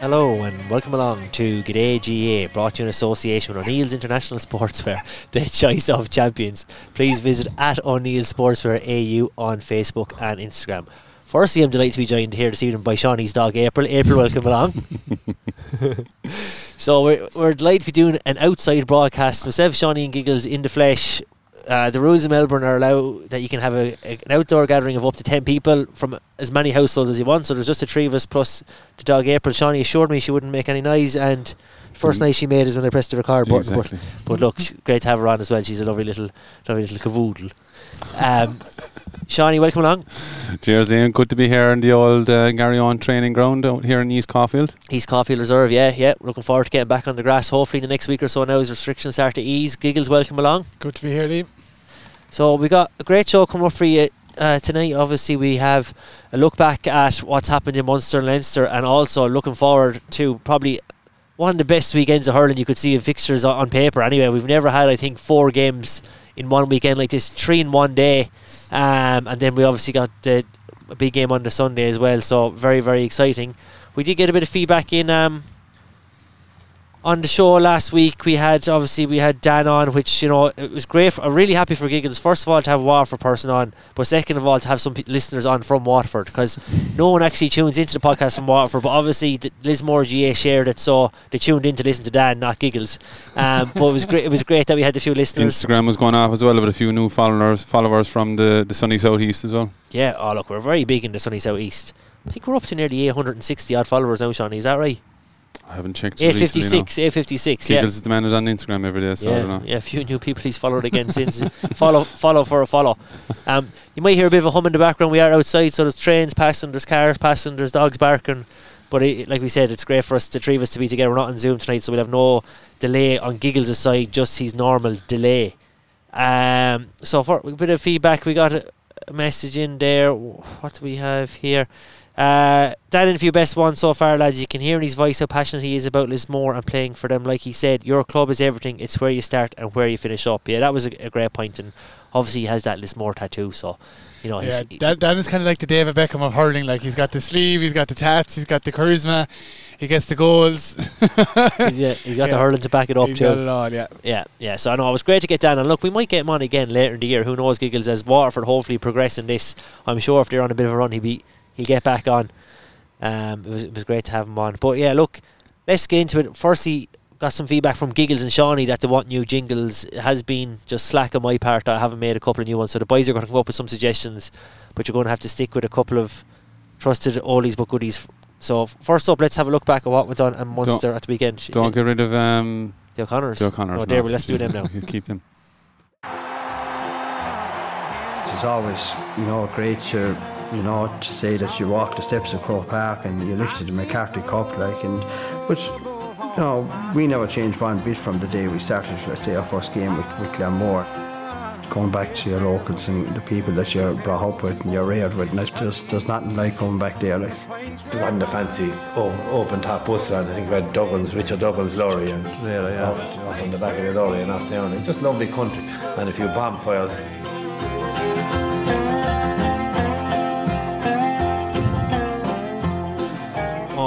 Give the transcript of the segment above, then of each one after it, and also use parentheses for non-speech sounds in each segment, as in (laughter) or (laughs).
Hello and welcome along to G'day GAA, brought to you in association with O'Neill's International (laughs) Sportswear, the choice of champions. Please visit at O'Neill Sportswear AU on Facebook and Instagram. Firstly, I'm delighted to be joined here this evening by Shawnee's dog April. April, welcome along. (laughs) so we're, we're delighted to be doing an outside broadcast. Myself, Shawnee and Giggles in the flesh uh, the rules in Melbourne are allow that you can have a, a, an outdoor gathering of up to 10 people from as many households as you want. So there's just the three of us plus the dog April. Shawnee assured me she wouldn't make any noise, and first mm. noise she made is when I pressed the record button. Exactly. But, but look, great to have her on as well. She's a lovely little, lovely little cavoodle. Um, Shawnee, welcome along. Cheers, Ian. Good to be here in the old uh, Garryowen training ground out here in East Caulfield. East Caulfield Reserve, yeah, yeah. Looking forward to getting back on the grass. Hopefully, in the next week or so now, as restrictions start to ease. Giggles, welcome along. Good to be here, Lee. So we got a great show coming up for you uh, tonight. Obviously, we have a look back at what's happened in Munster and Leinster, and also looking forward to probably one of the best weekends of hurling you could see in fixtures on, paper. Anyway, we've never had, I think, four games in one weekend like this, three in one day, um, and then we obviously got the big game on the Sunday as well. So very, very exciting. We did get a bit of feedback in. Um, on the show last week we had obviously we had Dan on which you know it was great for, I'm really happy for Giggles first of all to have a Waterford person on but second of all to have some p- listeners on from Waterford because no one actually tunes into the podcast from Waterford but obviously the Lismore GAA shared it so they tuned in to listen to Dan not Giggles. Um, but it was great it was great that we had a few listeners. Instagram was going off as well with a few new followers followers from the, the sunny southeast as well. Yeah oh look we're very big in the sunny southeast I think we're up to nearly 860 odd followers now Sean is that right I haven't checked. A fifty six, A fifty six. Yeah, is demanded on Instagram every day. So yeah, yeah. A few new people he's followed again since. (laughs) follow, follow for a follow. Um, you might hear a bit of a hum in the background. We are outside, so there's trains passing, there's cars passing, there's dogs barking. But it, like we said, it's great for us, the three of us, to be together. We're not on Zoom tonight, so we'll have no delay on Giggles' aside, just his normal delay. Um, so for a bit of feedback, we got a message in there. What do we have here? Uh, that interview best one so far, lads. You can hear in his voice how passionate he is about Lismore and playing for them. Like he said, your club is everything. It's where you start and where you finish up. Yeah, that was a, a great point, and obviously he has that Lismore tattoo. So, you know, yeah, Dan, Dan is kind of like the David Beckham of hurling. Like he's got the sleeve, he's got the tats, he's got the charisma, he gets the goals. (laughs) yeah, he's got yeah. the hurling to back it up he's too. Got it all, yeah. Yeah, yeah. So I know it was great to get Dan, and look, we might get him on again later in the year. Who knows, Giggles? As Waterford hopefully progress in this, I'm sure if they're on a bit of a run, he'll be he'll get back on. Um, it was it was great to have him on. But yeah, look, let's get into it. Firstly, got some feedback from Giggles and Shawnee that they want new jingles. It has been just slack on my part. I haven't made a couple of new ones, so the boys are going to come up with some suggestions. But you're going to have to stick with a couple of trusted oldies but goodies. So first up, let's have a look back at what went on in Munster don't, at the weekend. Don't get rid of um, the O'Connors. The O'Connors. Oh, there, no, let's do them now. (laughs) keep them. It's always, you know, a great to you know, to say that you walked the steps of Croke Park and you lifted the McCarthy Cup, like, and but you know, we never changed one bit from the day we started. Let's say our first game with, with Glenmore. Going back to your locals and the people that you're brought up with and you're reared with, and there's just there's nothing like coming back there. Like, it wasn't a fancy open top bus line. I think we had Dublin's, Richard Duggins' lorry, and really, yeah. up, up on the back of the lorry and off down. It's just lovely country and a few bonfires.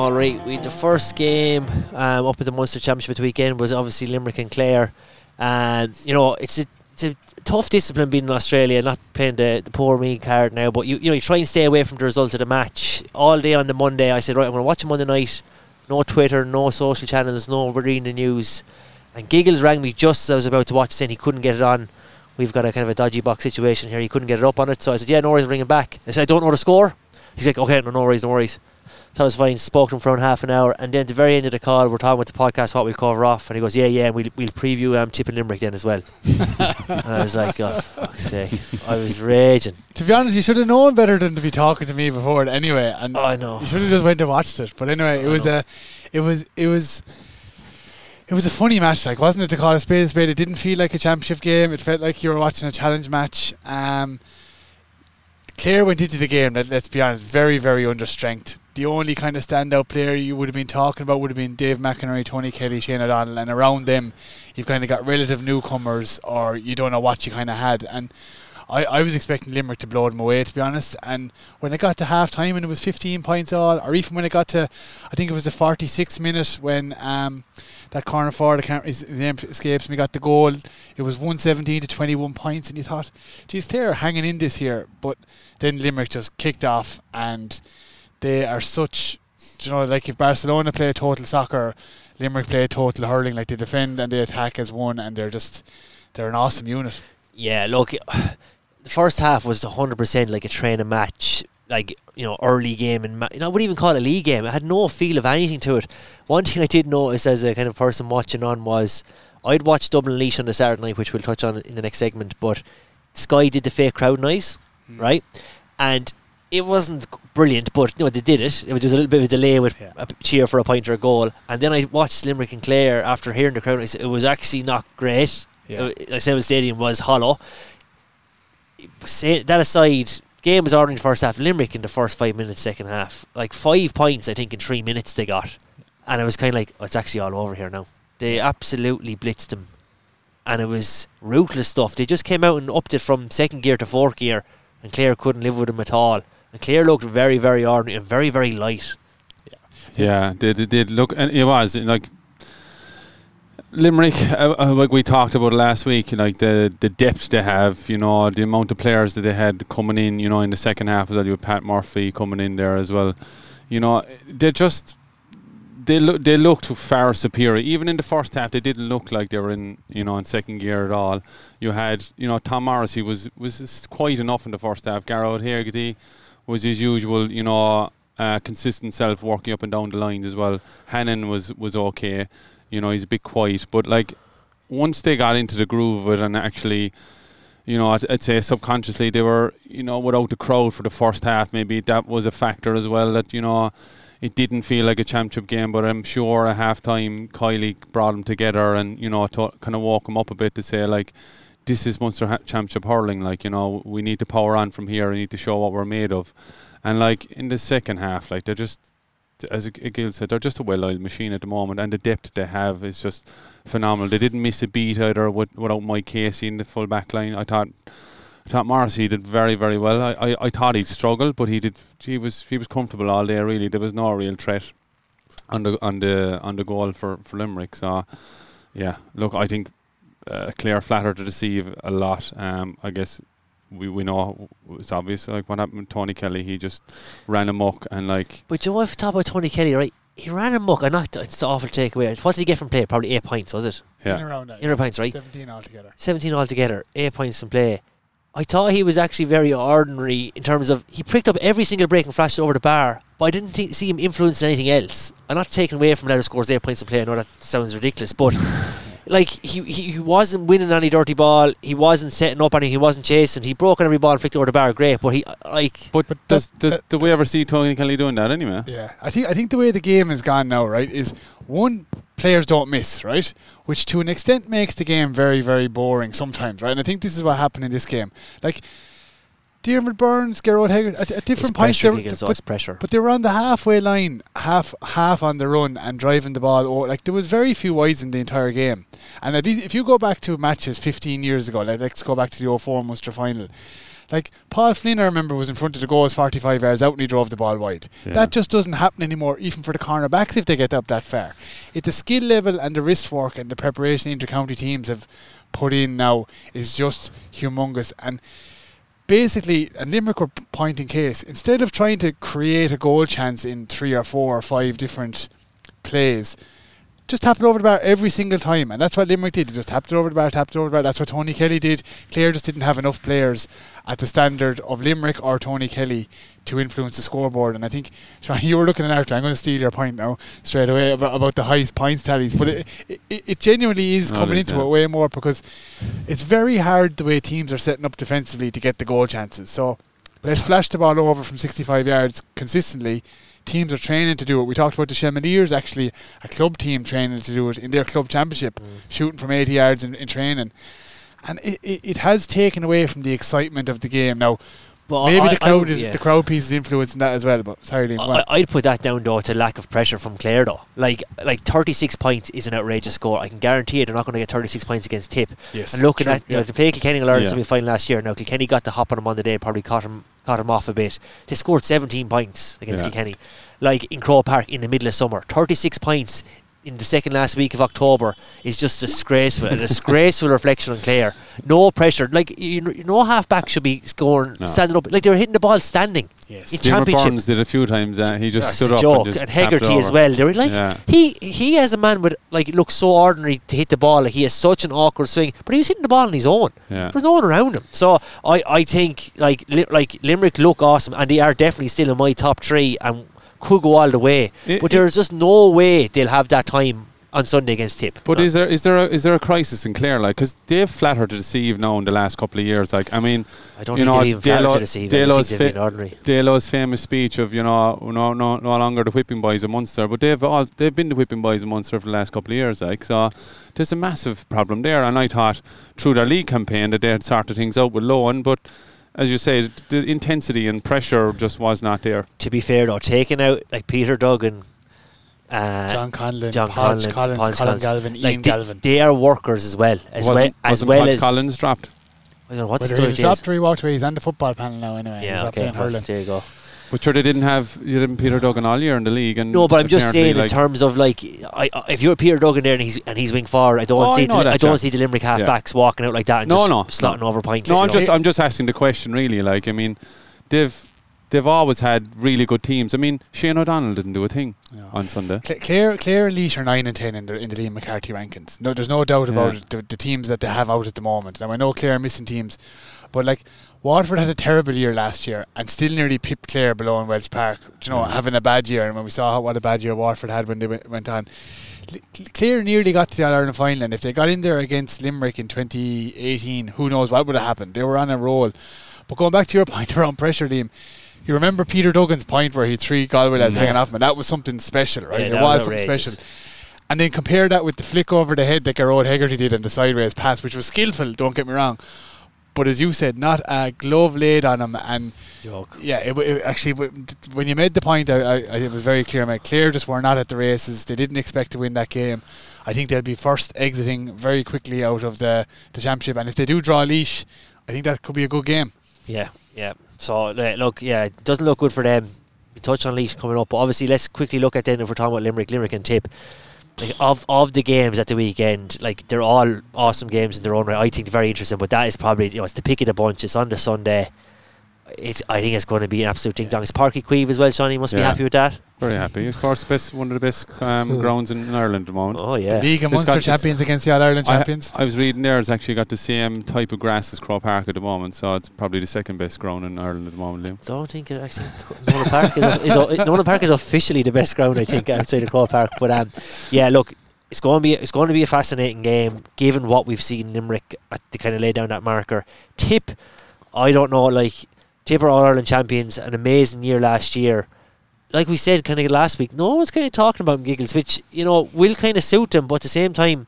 All right, we the first game um, up at the Munster Championship weekend was obviously Limerick and Clare, and you know it's a it's a tough discipline being in Australia, not playing the, the poor me card now. But you you know you try and stay away from the result of the match all day on the Monday. I said right, I'm going to watch it Monday night. No Twitter, no social channels, no reading the news. And Giggles rang me just as I was about to watch, saying he couldn't get it on. We've got a kind of a dodgy box situation here. He couldn't get it up on it, so I said, "Yeah, no worries, ring him back." I said, "I don't know the score." He's like, "Okay, no, no worries, no worries." So I was fine, spoke to him for around half an hour, and then at the very end of the call, we're talking about the podcast, what we'll cover off, and he goes, "Yeah, yeah, we'll we'll preview um, Tip and Limerick then as well." and (laughs) I was like, "Oh, fuck's sake!" I was raging. To be honest, you should have known better than to be talking to me before it anyway. And oh, I know you should have just went and watched it. But anyway, it I was know. a, it was it was. It was a funny match, like wasn't it? To call a spade a spade, it didn't feel like a championship game. It felt like you were watching a challenge match. Um, Clare went into the game, let, us be honest, very, very under strength. The only kind of standout player you would have been talking about would have been Dave McInerney, Tony Kelly, Shane O'Donnell, and around them, you've kind of got relative newcomers, or you don't know what you kind of had. And I, I was expecting Limerick to blow them away, to be honest. And when it got to half time and it was 15 points all, or even when it got to, I think it was the 46th minute when um, that corner forward, escapes me, got the goal. It was 117 to 21 points, and you thought, geez, they're hanging in this here. But then Limerick just kicked off, and they are such, you know, like if Barcelona play total soccer, Limerick play total hurling. Like they defend and they attack as one, and they're just they're an awesome unit. Yeah, look, the first half was 100% like a training match, like, you know, early game. And, ma- you know, I wouldn't even call it a league game. It had no feel of anything to it. One thing I did notice as a kind of person watching on was I'd watched Dublin Laois on the Saturday night, which we'll touch on in the next segment, but Sky did the fake crowd noise, hmm. right? And it wasn't brilliant, but you know they did it. It was a little bit of a delay with Yeah. a cheer for a point or a goal, and then I watched Limerick and Clare after hearing the crowd. It was actually not great. Yeah. Uh, I said the stadium was hollow. Say, that aside, game was already in the first half. Limerick in the first five minutes, second half, like five points, I think in three minutes they got, and it was kind of like oh, it's actually all over here now. They absolutely blitzed them, and it was ruthless stuff. They just came out and upped it from second gear to fourth gear, and Clare couldn't live with them at all. Clare looked very, very ordinary and very, very light. Yeah, yeah they, they did look, and it was like Limerick. Uh, uh, like we talked about last week, like the the depth they have, you know, the amount of players that they had coming in, you know, in the second half as well. You had Pat Murphy coming in there as well. You know, they just they look they looked far superior. Even in the first half, they didn't look like they were in you know in second gear at all. You had you know Tom Morrissey was was quite enough in the first half. Gearóid Hegarty was his usual, you know, uh, consistent self working up and down the lines as well. Hannon was was okay. You know, he's a bit quiet, but like once they got into the groove of it and actually, you know, I'd, I'd say subconsciously they were, you know, without the crowd for the first half. Maybe that was a factor as well. That you know, it didn't feel like a championship game, but I'm sure at half time Kiely brought them together and you know, to, kind of woke them up a bit to say like. This is Munster ha- Championship hurling. Like you know, we need to power on from here. We need to show what we're made of. And like in the second half, like they're just, as Gil said, they're just a well-oiled machine at the moment, and the depth they have is just phenomenal. They didn't miss a beat either with, without Mike Casey in the full back line. I thought, I thought Morrissey did very, very well. I, I, I thought he'd struggle, but he did. He was he was comfortable all day. Really, there was no real threat on the on the on the goal for for Limerick. So, yeah, look, I think uh, Clare flattered to deceive a lot. Um, I guess we, we know it's obvious like what happened with Tony Kelly. He just ran amok and like But you know, if you talk about Tony Kelly, right? He ran amok. I'm not. It's an awful takeaway. What did he get from play? Probably eight points, was it? In yeah. around that. Inner points, right? 17 altogether. 17 altogether, 8 points in play. I thought he was actually very ordinary in terms of he picked up every single break and flashed it over the bar, but I didn't think, see him influencing anything else. I'm not taking away from that who scores 8 points in play. I know that sounds ridiculous, but (laughs) like he, he, he wasn't winning any dirty ball, he wasn't setting up anything, he wasn't chasing. He broke every ball and flicked it over the bar, great, but he, like, But, But does, that- does, that- do we ever see Tony Kelly doing that anyway? Yeah, I think I think the way the game has gone now, right, is one players don't miss, right, which to an extent makes the game very very boring sometimes, right. And I think this is what happened in this game. Like Diarmaid Byrnes, Gearóid Hegarty, at, at it's different points, pressure, they were, but, pressure. but they were on the halfway line, half half on the run and driving the ball. Or like there was very few wides in the entire game. And at least if you go back to matches 15 years ago, like let's go back to the 04 Munster final. Like Paul Flynn, I remember, was in front of the goal goals 45 yards out and he drove the ball wide. Yeah. That just doesn't happen anymore, even for the cornerbacks if they get up that far. It's the skill level and the wrist work and the preparation inter-county teams have put in now is just humongous. And basically, a Limerick were pointing case. Instead of trying to create a goal chance in three or four or five different plays, just tap it over the bar every single time. And that's what Limerick did. They just tapped it over the bar, tapped it over the bar. That's what Tony Kelly did. Clare just didn't have enough players at the standard of Limerick or Tony Kelly to influence the scoreboard. And I think, Sean, (laughs) you were looking at it. I'm going to steal your point now straight away about, about the highest points tallies. But it, it, it genuinely is No, coming into yeah. it way more because it's very hard the way teams are setting up defensively to get the goal chances. So let's flash the ball over from 65 yards consistently. Teams are training to do it. We talked about the Chemaliers actually, a club team training to do it in their club championship, mm. shooting from 80 yards in, in training. And it, it, it has taken away from the excitement of the game. Now, But Maybe I- the crowd I, is yeah. the crowd piece is influencing that as well. But sorry, Liam. I, I'd put that down though to lack of pressure from Clare though. Like like 36 points is an outrageous score. I can guarantee you they're not going to get 36 points against Tip. yes. And looking true, at you yeah. know, they played Kilkenny in Ireland Yeah. semi final last year. Now Kilkenny got the hop on him on the day, probably caught him caught him off a bit. They scored 17 points against Yeah. Kilkenny, like in Croke Park in the middle of summer. 36 points in the second last week of October is just disgraceful. a disgraceful (laughs) reflection on Clare. No pressure. Like you know, no half back should be scoring No. standing up. Like they were hitting the ball standing yes. in Jimmer championship. Byrnes did a few times. Uh, he just That's stood a up joke. and just and tapped it Hegarty as well. They were like Yeah. he he as a man would like look so ordinary to hit the ball. Like he has such an awkward swing, but he was hitting the ball on his own. Yeah. There's no one around him. So I, I think like li- like Limerick look awesome, and they are definitely still in my top three and could go all the way. It- but there's just no way they'll have that time on Sunday against Tip. But No. is there is there a, is there a crisis in Clare like because they've flattered to deceive now in the last couple of years like I mean I don't you think know, they've even flattered Dalo- to deceive. I just Dalo's think they've fi- been ordinary. Dalo's famous speech of you know no no no longer the whipping boys of Munster but they've all they've been the whipping boys of Munster for the last couple of years like so there's a massive problem there and I thought through their league campaign that they had sorted things out with Lohan but as you say the intensity and pressure just was not there To be fair though, taking out like Peter Duggan, uh, John Conlon, John Podge Conlon, Collins, Podge Colm Galvin, like Ian they, Galvin. they are workers as well as well wasn't, as wasn't well Podge as Collins dropped I don't know what the story he was is. dropped or he walked away, he's on the football panel now anyway. Yeah, not okay. playing well, hurling. there you go. But sure they didn't have you didn't Peter Duggan all year in the league and No, but I'm just apparently, saying in terms of like, I, I, if you're Peter Duggan there and he's and he's wing forward, I don't Oh, I see know the, that, I don't yeah. see the Limerick halfbacks Yeah. walking out like that and No, just no, slotting no. over points. No, I'm know. just I'm just asking the question really. Like, I mean, they've they've always had really good teams. I mean, Shane O'Donnell didn't do a thing No. on Sunday. Cl- Clare, Clare and Laois are nine and ten in the in the Liam McCarthy rankings. No, there's no doubt about Yeah. it. The, the teams that they have out at the moment. Now I know Clare are missing teams, but like Waterford had a terrible year last year and still nearly pipped Clare below in Walsh Park. Do you know, Yeah. having a bad year, and when we saw how, what a bad year Waterford had when they went, went on. Clare nearly got to the All Ireland final, and if they got in there against Limerick in 2018, who knows what would have happened? They were on a roll. But going back to your (laughs) point around pressure, Liam, you remember Peter Duggan's point where he three Galway lads Yeah. hanging off him, and that was something special, right? Yeah, there was was something special. And then compare that with the flick over the head that Gearóid Hegarty did on the sideways pass, which was skillful, don't get me wrong. But as you said, not a glove laid on him. And Joke. yeah, it, it actually, when you made the point, I, I, it was very clear. Mate. Clare just were not at the races. They didn't expect to win that game. I think they'll be first exiting very quickly out of the, the championship. And if they do draw a Laois, I think that could be a good game. Yeah, yeah. So look, yeah, it doesn't look good for them. We touch on Laois coming up, but obviously let's quickly look at then if we're talking about Limerick, Limerick and Tip. Like of of the games at the weekend, like they're all awesome games in their own right. I think very interesting, but that is probably you know it's the pick of the bunch. It's on the Sunday. It's I think it's going to be an absolute ding dong. It's Páirc Uí Chaoimh as well, Johnny. You must be happy with that. Very happy. Of course, best one of the best um, grounds in, in Ireland at the moment. Oh yeah. the League and It's Munster champions against the All Ireland champions. I, was reading there, it's actually got the same type of grass as Croke Park at the moment, so it's probably the second best ground in Ireland at the moment, Liam. don't think it actually Nolan Park is, is (laughs) Nolan Park is officially the best ground I think outside of Croke Park. But um, yeah, look, it's going to be it's going to be a fascinating game given what we've seen Limerick at to kind of lay down that marker. Tip, I don't know, like Tip are All Ireland champions, an amazing year last year. Like we said, kind of last week, no one's kind of talking about giggles, which you know will kind of suit them. But at the same time,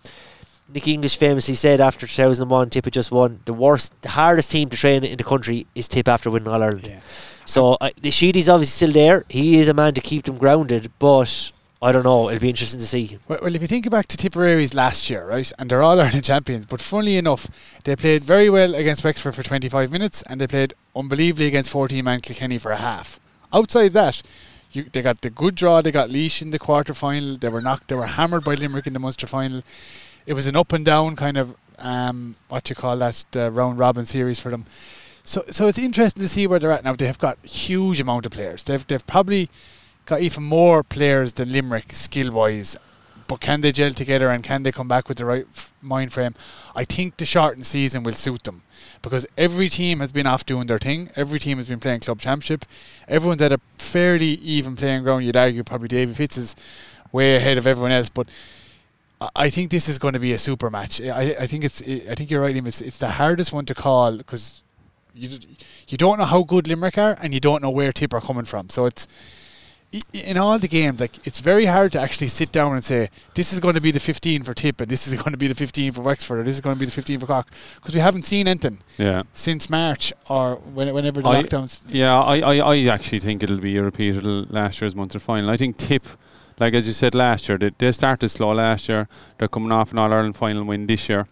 Nicky English famously said after 2001, Tip had just won. The worst, the hardest team to train in the country is Tip after winning All Ireland. Yeah. So uh, the Sheedy's obviously still there. He is a man to keep them grounded, but I don't know. It'll be interesting to see. Well, well, if you think back to Tipperary's last year, right, and they're all Ireland (laughs) champions, but funnily enough, they played very well against Wexford for 25 minutes, and they played unbelievably against 14 man Kilkenny for a half. Outside that, you, they got the good draw. They got Laois in the quarter final. They were knocked. They were hammered by Limerick in the Munster final. It was an up and down kind of um, what you call that round robin series for them. So, so it's interesting to see where they're at now. They have got huge amount of players. They've they've probably got even more players than Limerick skill wise. But can they gel together and can they come back with the right f- mind frame? I think the shortened season will suit them because every team has been off doing their thing. Every team has been playing club championship. Everyone's at a fairly even playing ground. You'd argue probably Davy Fitz is way ahead of everyone else, but I- think this is going to be a super match. I, I think it's I think you're right, Liam. It's, it's the hardest one to call because you you don't know how good Limerick are and you don't know where Tip are coming from. So it's in all the games, like it's very hard to actually sit down and say this is going to be the 15 for Tip and this is going to be the 15 for Wexford or this is going to be the 15 for Cork because we haven't seen anything Yeah. since March or when, whenever the I- lockdowns. Yeah, I, I, I actually think it'll be a repeat of last year's Munster final. I think Tip, like as you said last year, they, they started slow last year. They're coming off an All Ireland final win this year.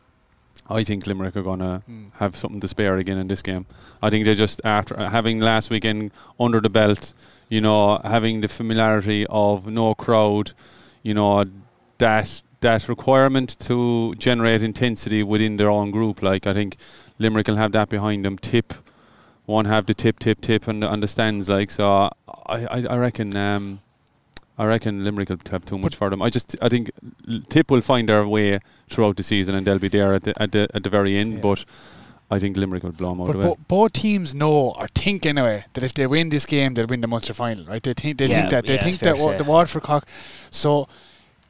I think Limerick are going to Mm. have something to spare again in this game. I think they just after having last weekend under the belt, you know, having the familiarity of no crowd, you know, that that requirement to generate intensity within their own group. Like I think Limerick will have that behind them. Tip won't have the tip, tip, tip on the, on the stands. Like so, I I, I reckon. Um, I reckon Limerick will have too much for them. I just, I think Tip will find their way throughout the season, and they'll be there at the at the, at the very end. Yeah. But I think Limerick will blow them out But of bo- both teams know or think anyway that if they win this game, they'll win the Munster final, right? They think they Yeah, think that they yeah, think that wa- the Waterford Cork. So.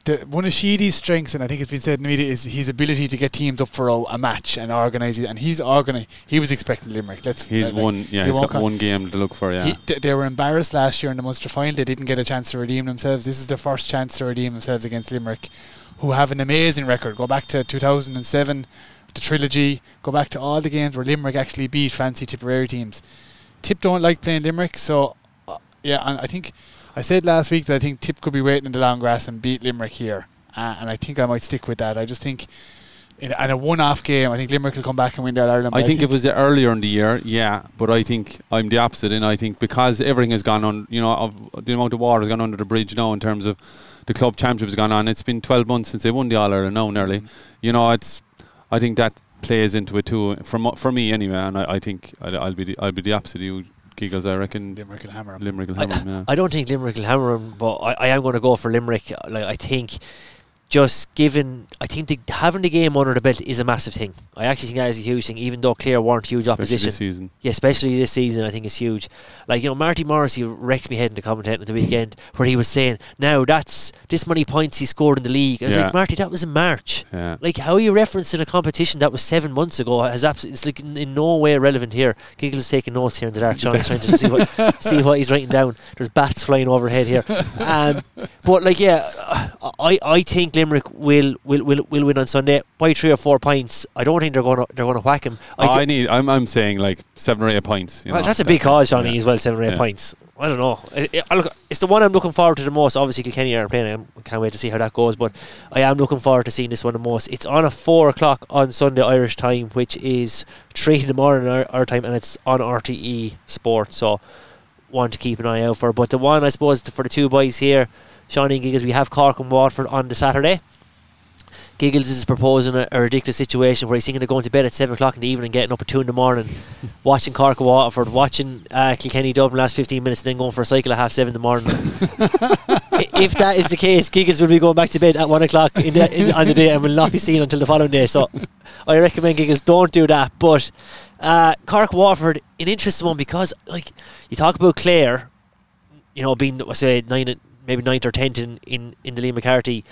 The, one of Sheedy's strengths, and I think it's been said in the media, is his ability to get teams up for a, a match and organise it. And he's organi- He was expecting Limerick. Let's. He's like, one, yeah, he he's won't got con- one game to look for. Yeah, He, th- they were embarrassed last year in the Munster final. They didn't get a chance to redeem themselves. This is their first chance to redeem themselves against Limerick, who have an amazing record. Go back to 2007, the trilogy. Go back to all the games where Limerick actually beat fancy Tipperary teams. Tip don't like playing Limerick, so uh, yeah, and I think I said last week that I think Tip could be waiting in the long grass and beat Limerick here, uh, and I think I might stick with that. I just think. In a, in a one-off game, I think Limerick will come back and win that Ireland. I but think if it was earlier in the year, yeah, but I think I'm the opposite, and I think because everything has gone on, you know, of the amount of water has gone under the bridge now in terms of the club championship has gone on. It's been 12 months since they won the All Ireland now, nearly. You know, it's. I think that plays into it too, for for me anyway, and I, I think I'll, I'll be the, I'll be the opposite of you, Giggles. I reckon Limerick will hammer 'em. Limerick will I- have them. Yeah. I don't think Limerick will hammer him, but I, I am going to go for Limerick. Like I think, just given, I think the, having the game under the belt is a massive thing. I actually think that is a huge thing, even though Clare weren't huge Especially opposition. this season. Yeah, especially this season, I think it's huge. Like you know, Marty Morrissey wrecked me head in the commentating at the weekend, where he was saying, "Now that's this many points he scored in the league." I was Yeah. like, "Marty, that was in March." Yeah. Like, how are you referencing a competition that was seven months ago? Has absolutely it's like in, in no way relevant here. Giggles taking notes here in the dark. Sean is trying to see what (laughs) see what he's writing down. There's bats flying overhead here. Um, but like, yeah, I I think Limerick will will will, will win on Sunday by three or four points. I don't think they're going to they're going to whack him. I Oh, I need. I'm. I'm saying like seven or eight points. You well, know. that's a big cause, Johnny, Yeah. as well. Seven or eight Yeah. points. I don't know. I, I look, it's the one I'm looking forward to the most. Obviously, Kilkenny are playing. I can't wait to see how that goes. But I am looking forward to seeing this one the most. It's on at four o'clock on Sunday Irish time, which is three in the morning our, our time, and it's on RTE Sport. So one to keep an eye out for. But the one I suppose for the two boys here, Shawnee and Giggles, we have Cork and Waterford on the Saturday. Giggles is proposing a, a ridiculous situation where he's thinking of going to bed at 7 o'clock in the evening, and getting up at 2 in the morning, (laughs) watching Cork and Waterford, watching uh, Kilkenny Dublin last 15 minutes, and then going for a cycle at half 7 in the morning. (laughs) If that is the case, Giggles will be going back to bed at 1 o'clock in the, in, on the day and will not be seen until the following day. So I recommend Giggles don't do that. But uh, Cork Waterford, an interesting one because, like, you talk about Clare, you know, being, I say, nine, maybe ninth or tenth in, in, in the Liam McCarthy.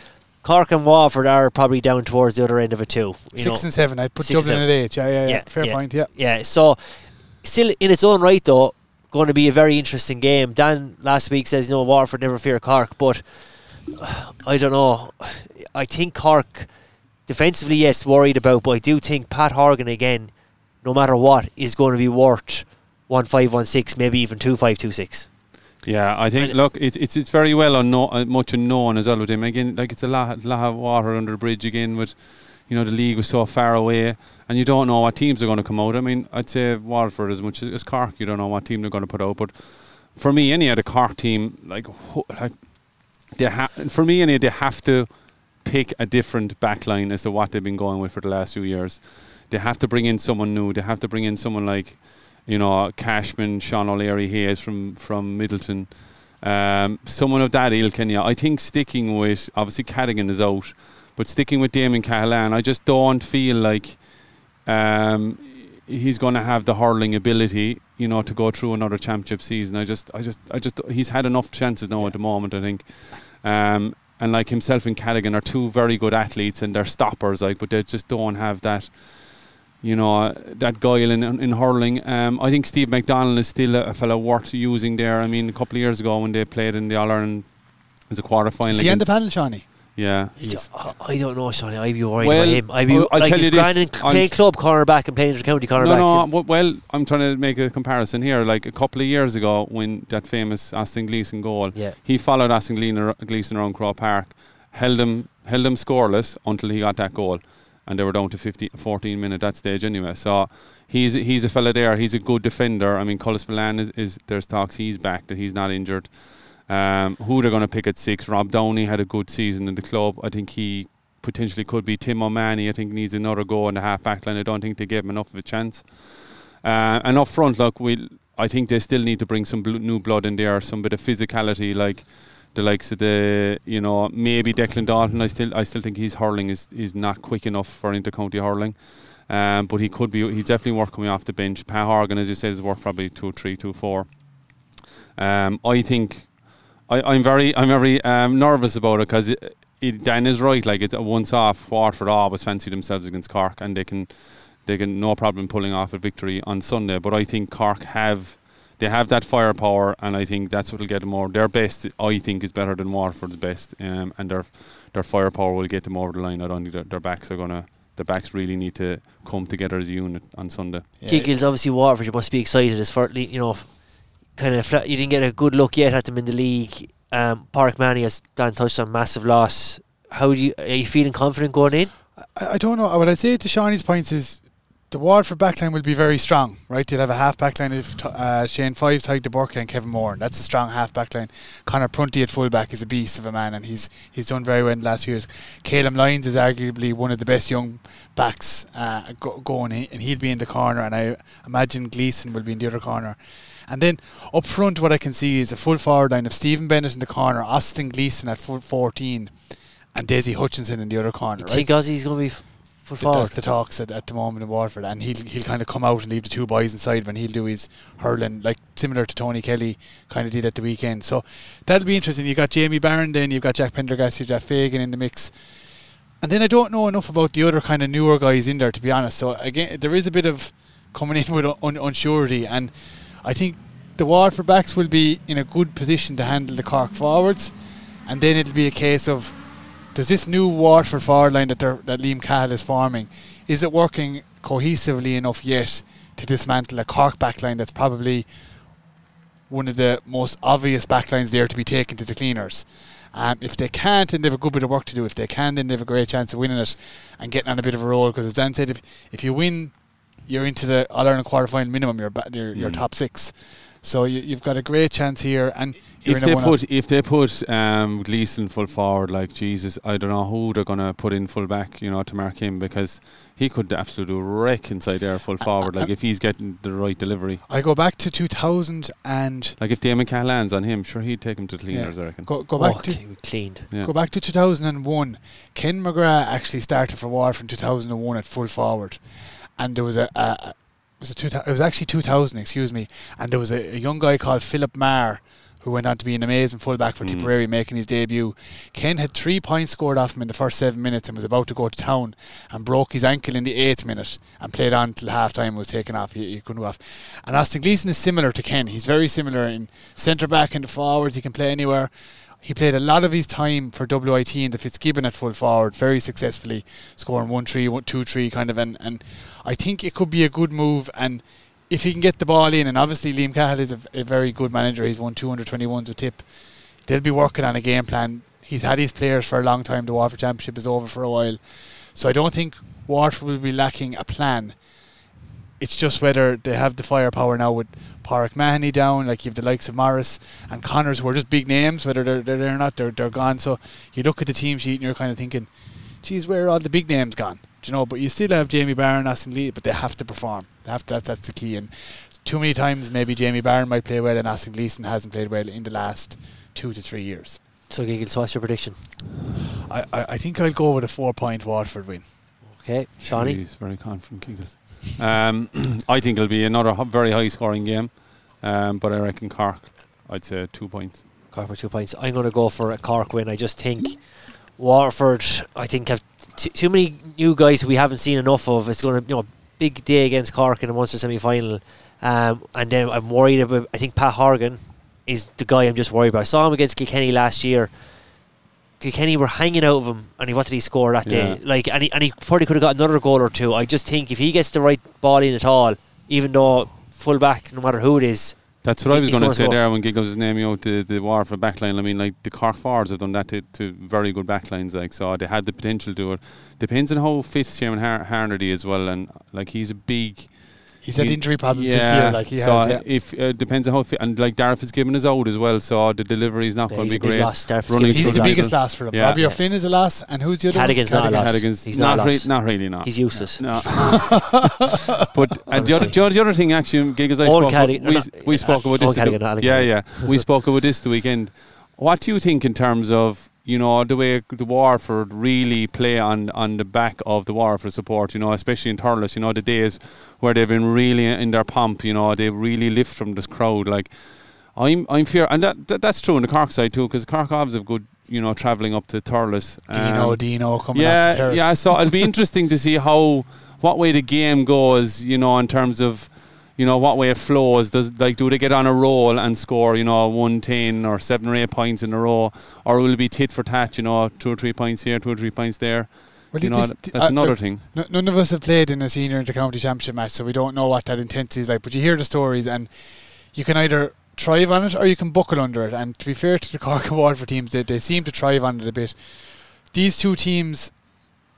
Cork and Waterford are probably down towards the other end of it too. You Six know. and seven. I'd put Six Dublin at eight. Yeah, yeah, yeah. Yeah, Fair yeah. point. Yeah. Yeah, so still in its own right though, going to be a very interesting game. Dan last week says you know Waterford never fear Cork, but (sighs) I don't know. I think Cork defensively yes worried about, but I do think Pat Horgan again, no matter what, is going to be worth one five one six, maybe even two five two six. Yeah, I think. And- look, it's it's it's very well unknown, uh, much unknown as well with him. Again, like it's a lot, lot of water under the bridge again. With you know the league was so far away, and you don't know what teams are going to come out. I mean, I'd say Waterford as much as, as Cork. You don't know what team they're going to put out. But for me, any other Cork team, like like they ha- for me, any they have to pick a different backline as to what they've been going with for the last few years. They have to bring in someone new. They have to bring in someone like you know, Cashman, Sean O'Leary Hayes from from Midleton, um, someone of that ilk. And yeah, I think sticking with obviously Cadogan is out, but sticking with Damien Cahalane, I just don't feel like um, he's going to have the hurling ability, you know, to go through another championship season. I just, I just, I just, he's had enough chances now at the moment. I think. Um, and like himself and Cadogan are two very good athletes and they're stoppers, like, but they just don't have that you know that guile in, in hurling. Um, I think Steve McDonald is still a, a fellow worth using there. I mean, a couple of years ago when they played in the All Ireland as a quarter final. Is he on the panel, Shawnee? Yeah. I don't- I- I don't know, Sonny. I'd be worried Well, about him. I'd be I'll- I'll like tell he's you this, grinding, I'm- playing club cornerback and playing county cornerback. No, no. w- Well, I'm trying to make a comparison here. Like a couple of years ago, when that famous Austin Gleeson goal, Yeah. he followed Austin Gleeson Gleeson around Croke Park, held him held him scoreless until he got that goal, and they were down to 15, 14 at that stage anyway. So he's he's a fella there. He's a good defender. I mean, Colm Spillane is, is there's talks he's back that he's not injured. Um, who they're going to pick at six? Rob Downey had a good season in the club. I think he potentially could be Tim O'Mahony. I think needs another go in the half back line. I don't think they gave him enough of a chance. Uh, and up front, look, we I think they still need to bring some bl- new blood in there, some bit of physicality, like the likes of the you know maybe Declan Dalton. I still I still think his hurling is is not quick enough for intercounty hurling. Um, but he could be. He's definitely worth coming off the bench. Pat Horgan, as you said, is worth probably two, three, two, four. Um, I think I, I'm very, I'm very um, nervous about it because Dan is right. Like it's a once off. Waterford always fancy themselves against Cork, and they can, they can no problem pulling off a victory on Sunday. But I think Cork have, they have that firepower, and I think that's what'll get them over. Their best, I think, is better than Waterford's best, um, and their, their firepower will get them over the line. I don't think their, their backs are gonna. Their backs really need to come together as a unit on Sunday. Giggles, obviously Waterford, you must be excited. As for you know, kind of flat, you didn't get a good look yet at them in the league. Um, Pauric Mahony has Dan touched on massive loss. How do you are you feeling confident going in? I, I don't know. What I'd say to Shawnee's points is the Waterford backline will be very strong, right? They'll have a half backline of uh, Shane Fives, Tyke DeBurka and Kevin Moore. That's a strong half backline. Conor Prunty at fullback is a beast of a man, and he's he's done very well in the last few years. Calum Lyons is arguably one of the best young backs uh, go- going, and he'll be in the corner, and I imagine Gleeson will be in the other corner. And then up front, what I can see is a full forward line of Stephen Bennett in the corner, Austin Gleeson at full 14, and Dessie Hutchinson in the other corner. You right? think Ozzy's going to be f- Th- forward? That's the talks at, at the moment in Waterford, and he'll he'll kind of come out and leave the two boys inside when he'll do his hurling, like similar to Tony Kelly kind of did at the weekend. So that'll be interesting. You've got Jamie Barron, then you've got Jack Prendergast, you've Jack Fagan in the mix, and then I don't know enough about the other kind of newer guys in there to be honest. So again, there is a bit of coming in with un- unsurety, and I think the Waterford backs will be in a good position to handle the Cork forwards, and then it'll be a case of does this new Waterford forward line that they're, that Liam Cahill is forming, is it working cohesively enough yet to dismantle a Cork backline that's probably one of the most obvious backlines there to be taken to the cleaners? Um, if they can't, then they have a good bit of work to do. If they can, then they have a great chance of winning it and getting on a bit of a roll. Because as Dan said, if if you win, you're into the All Ireland quarter final minimum. You're ba- you're, you're Mm. top six, so you, you've got a great chance here. And you're if they put if they put um, Gleeson full forward, like Jesus, I don't know who they're gonna put in full back, you know, to mark him because he could absolutely wreck inside there full forward. Like if he's getting the right delivery, I go back to 2000 and like if Damien Cahalane's on him, sure he'd take him to the cleaners. I reckon. go, go oh, back to cleaned. Yeah. Go back to 2001. Ken McGrath actually started for Waterford in 2001 at full forward, and there was a, a, a it was a two, it was actually 2000, excuse me, and there was a, a young guy called Philip Maher who went on to be an amazing fullback for Mm. Tipperary, making his debut. Ken had three points scored off him in the first seven minutes and was about to go to town and broke his ankle in the eighth minute and played on till half time was taken off. He, he couldn't go off. And Austin Gleeson is similar to Ken. He's very similar in centre back and the forwards. He can play anywhere. He played a lot of his time for WIT in the Fitzgibbon at full forward very successfully, scoring 1 3, 2 3 kind of. And, and I think it could be a good move. And if he can get the ball in, and obviously Liam Cahill is a, a very good manager, he's won 221s with Tip, they'll be working on a game plan. He's had his players for a long time. The Waterford Championship is over for a while. So I don't think Waterford will be lacking a plan. It's just whether they have the firepower now with Pauric Mahony down, like you have the likes of Morris and Connors, who are just big names. Whether they're they're, they're not, they're they're gone. So you look at the team sheet and you're kind of thinking, "Geez, where are all the big names gone?" Do you know? But you still have Jamie Barron, Austin Lee, but they have to perform. They have to, that's that's the key. And too many times, maybe Jamie Barron might play well, and Austin Gleeson hasn't played well in the last two to three years. So, Giggles, what's your prediction? I, I, I think I'll go with a four point Waterford win. Okay, Shawnee. He's very confident. Kickers. Um, (clears throat) I think it'll be another h- very high scoring game, um, but I reckon Cork. I'd say two points. Cork for two points. I'm going to go for a Cork win. I just think Waterford, I think, have t- too many new guys we haven't seen enough of. It's going to, you know, big day against Cork in the Munster semi final. Um, and then I'm worried about. I think Pat Horgan is the guy I'm just worried about. I saw him against Kilkenny last year. Kilkenny were hanging out of him, and he what did he score that Yeah. day? Like, and he, and he probably could have got another goal or two. I just think if he gets the right ball in at all, even though full back, no matter who it is, That's what I was going to say there when Giggles was naming out the, the war for backline. I mean, like the Cork forwards have done that to, to very good backlines. Like so, they had the potential to do it. Depends on how fit Seamus Har- Harnedy as well, and like he's a big. He's had he- injury problems yeah, this year, like he so has. Yeah. if uh, depends on how fit, and like Darragh Fitzgibbon is out as well, so the delivery is not yeah, going he's to a be big great. loss. Running He's the a the biggest loss for them. Yeah. Robbie Yeah. O'Flynn is a loss, and who's the other Cadogan's one? not a loss. He's not, not a re- not really not. He's useless. No. (laughs) but uh, the, other, the, other, thing, actually, Giggles, I Old spoke about, we, not- we spoke about this. The, yeah, yeah. we spoke about this the weekend. What do you think in terms of you know the way the Waterford really play on on the back of the Waterford support? You know, especially in Thurles. You know, the days where they've been really in their pomp. You know, they really lift from this crowd. Like I'm, I'm fear, and that, that that's true on the Cork side too, because Cork Obs have good. You know, travelling up to Thurles. Dino, Um, Dino coming yeah, yeah. So it'll be interesting to see how what way the game goes. You know, in terms of you know what way it flows. Does like do they get on a roll and score? You know, one ten or seven or eight points in a row, or will it be tit for tat? You know, two or three points here, two or three points there. Well, you know, this- that's uh, another look, thing. n- none of us have played in a senior intercounty championship match, so we don't know what that intensity is like. But you hear the stories, and you can either thrive on it or you can buckle under it. And to be fair to the (laughs) Cork and Waterford teams, they, they seem to thrive on it a bit. These two teams,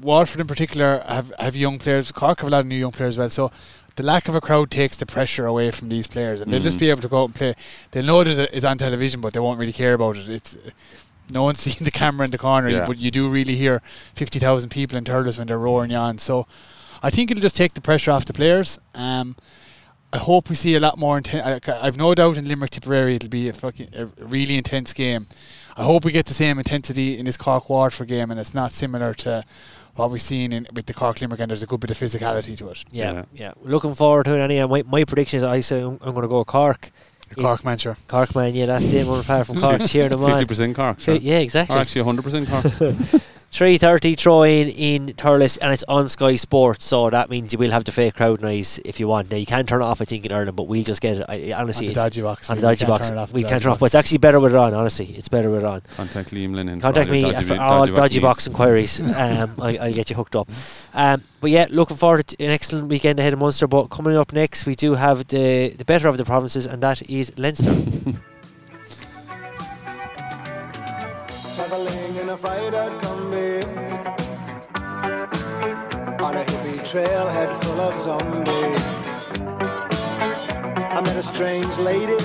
Waterford in particular, have, have young players. Cork have a lot of new young players as well. So the lack of a crowd takes the pressure away from these players, and they'll just Mhm. be able to go out and play. They'll know that it's on television, but they won't really care about it. It's no one's (laughs) seeing the camera in the corner, Yeah. but you do really hear fifty thousand people in Thurles when they're roaring you on. So I think it'll just take the pressure off the players. Um, I hope we see a lot more intense. I've no doubt in Limerick Tipperary it'll be a fucking a really intense game. I hope we get the same intensity in this Cork Waterford game, and it's not similar to what we've seen in with the Cork Limerick, and there's a good bit of physicality to it. Yeah, Yeah. yeah. Looking forward to it. Anyway, my, my prediction is I say I'm, I'm going to go Cork. The Cork man, sure. Cork man, yeah, that's it. One apart from Cork, (laughs) cheering them on. Fifty percent Cork. Sure. Yeah, exactly. Or exactly. actually, hundred percent Cork. (laughs) Three thirty throw in in Thurles, and it's on Sky Sports, so that means you will have the fake crowd noise if you want. Now you can turn it off, I think, in Ireland, but we'll just get it. I, honestly, on the it's dodgy box. on we the dodgy can't box. turn it off We can't turn off, but it's actually better with it on. Honestly, it's better with it on. Contact Liam Lennon. Contact all me your for all dodgy dodgy box box inquiries. (laughs) um, I, I'll get you hooked up. Um, but yeah, looking forward to an excellent weekend ahead of Munster. But coming up next, we do have the the better of the provinces, and that is Leinster. (laughs) Traveling in a fried out Kombi. On a hippie trailhead full of zombies. I met a strange lady.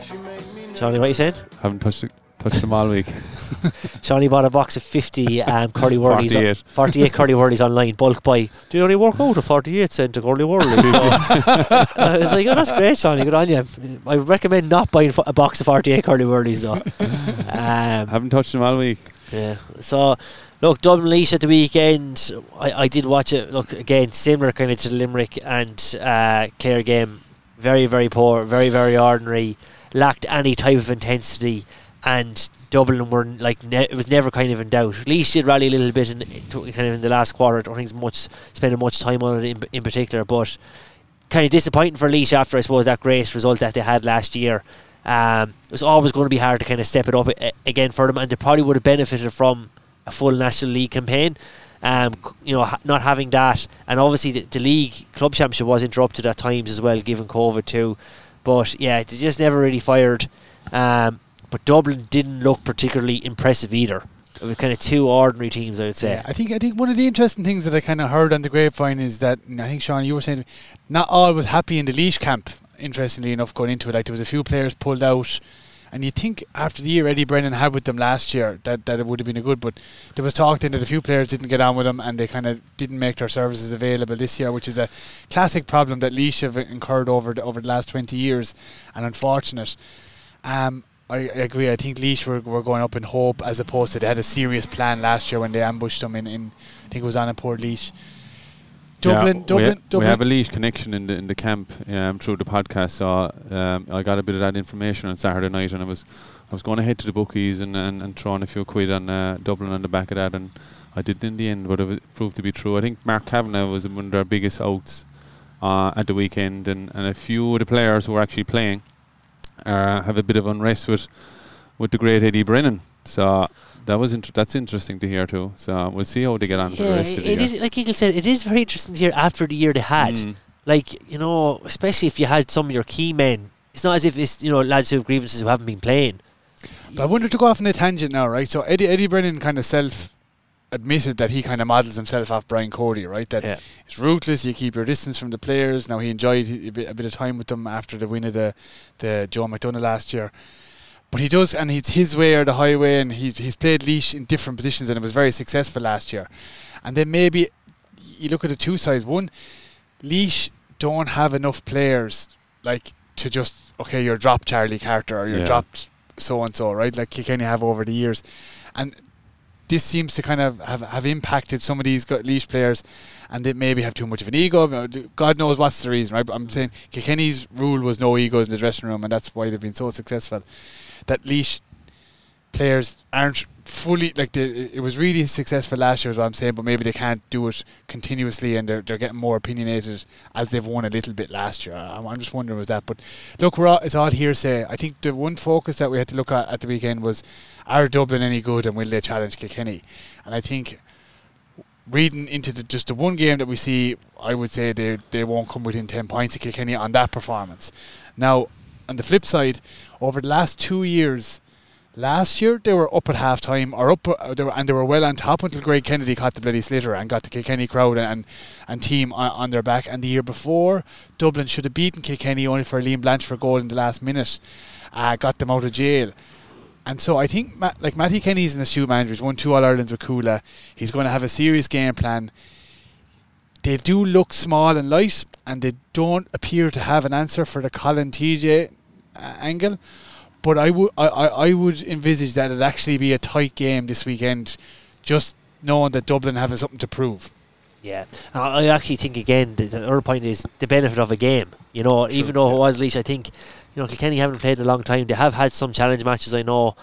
She made me what are you saying? Haven't touched it, touched them all week. (laughs) Shawnee bought a box of 50 um, curly (laughs) whirlies. 48. 48 curly whirlies online, bulk buy. Do you only work out a 48 cent a curly whirly? So, (laughs) I was like, oh, that's great, Shawnee. Good on you. I recommend not buying a box of 48 curly whirlies, though. Um, Haven't touched them all week. yeah. So, look, Dublin Laois at the weekend. I, I did watch it. Look, again, similar kind of to the Limerick and uh, Clare game. Very, very poor. Very, very ordinary. Lacked any type of intensity. And Dublin were like ne- it was never kind of in doubt. Laois did rally a little bit in kind of in the last quarter. I don't think much spending much time on it in, in particular, but kind of disappointing for Laois after I suppose that great result that they had last year. Um, it was always going to be hard to kind of step it up a- again for them, and they probably would have benefited from a full National League campaign. Um, you know, ha- not having that, and obviously the, the league club championship was interrupted at times as well, given COVID too. But yeah, they just never really fired. Um, but Dublin didn't look particularly impressive either. It was kind of two ordinary teams, I would say. Yeah, I think I think one of the interesting things that I kind of heard on the grapevine is that I think Sean, you were saying not all was happy in the Laois camp. Interestingly enough, going into it, like there was a few players pulled out, and you think after the year Eddie Brennan had with them last year that, that it would have been a good, but there was talk then that a few players didn't get on with them and they kind of didn't make their services available this year, which is a classic problem that Laois have incurred over the, over the last twenty years, and unfortunate. Um, I, agree. I think Laois were, were going up in hope as opposed to they had a serious plan last year when they ambushed them in, in I think it was on a Port Leash. Dublin, Yeah, Dublin, we, ha- Dublin. we have a Laois connection in the in the camp um, through the podcast. So um, I got a bit of that information on Saturday night, and I was I was going to head to the bookies and, and, and throwing a few quid on uh, Dublin on the back of that, and I did in the end, but it proved to be true. I think Mark Kavanagh was one of their biggest outs uh, at the weekend, and, and a few of the players who are actually playing uh, have a bit of unrest with with the great Eddie Brennan. So that was inter- that's interesting to hear too. So we'll see how they get on for the Yeah, rest of the it year. is like Eagle said. It is very interesting to hear after the year they had. Mm. Like you know, especially if you had some of your key men. It's not as if it's you know lads who have grievances who haven't been playing. But I wonder to go off on a tangent now, right? So Eddie Eddie Brennan kind of self admitted that he kind of models himself off Brian Cody, right? That Yeah. it's ruthless. You keep your distance from the players. Now he enjoyed a bit, a bit of time with them after the win of the the Joe McDonagh last year. But he does, and it's his way or the highway, and he's he's played Laois in different positions, and it was very successful last year. And then maybe you look at the two sides. One, Laois don't have enough players like to just okay, you're dropped Charlie Carter or you're Yeah. dropped so and so, right? Like Kilkenny have over the years, and this seems to kind of have, have impacted some of these Laois players, and they maybe have too much of an ego. Uh, God knows what's the reason, right? But I'm saying Kilkenny's rule was no egos in the dressing room, and that's why they've been so successful. That Laois players aren't fully like they, it was really successful last year is what I'm saying but maybe they can't do it continuously and they're, they're getting more opinionated as they've won a little bit last year. I'm, I'm just wondering with that. But look we're all, it's all hearsay. I think the one focus that we had to look at at the weekend was are Dublin any good and will they challenge Kilkenny? And I think reading into the, just the one game that we see I would say they, they won't come within 10 points of Kilkenny on that performance. Now on the flip side over the last two years Last year they were up at half time or up uh, they were, and they were well on top until Greg Kennedy caught the bloody sliotar and got the Kilkenny crowd and and team on, on their back. And the year before, Dublin should have beaten Kilkenny only for Liam Blanchfield goal in the last minute, uh, got them out of jail. And so I think like Mattie Kenny's an astute manager. He's won two All Irelands with Cuala. He's going to have a serious game plan. They do look small and light, and they don't appear to have an answer for the Colin TJ uh, angle. But I would I, I, I would envisage that it'd actually be a tight game this weekend, just knowing that Dublin have something to prove. Yeah, I actually think again the, the other point is the benefit of a game. You know, even though it was Laois, I think you know Kilkenny haven't played in a long time. They have had some challenge matches, I know,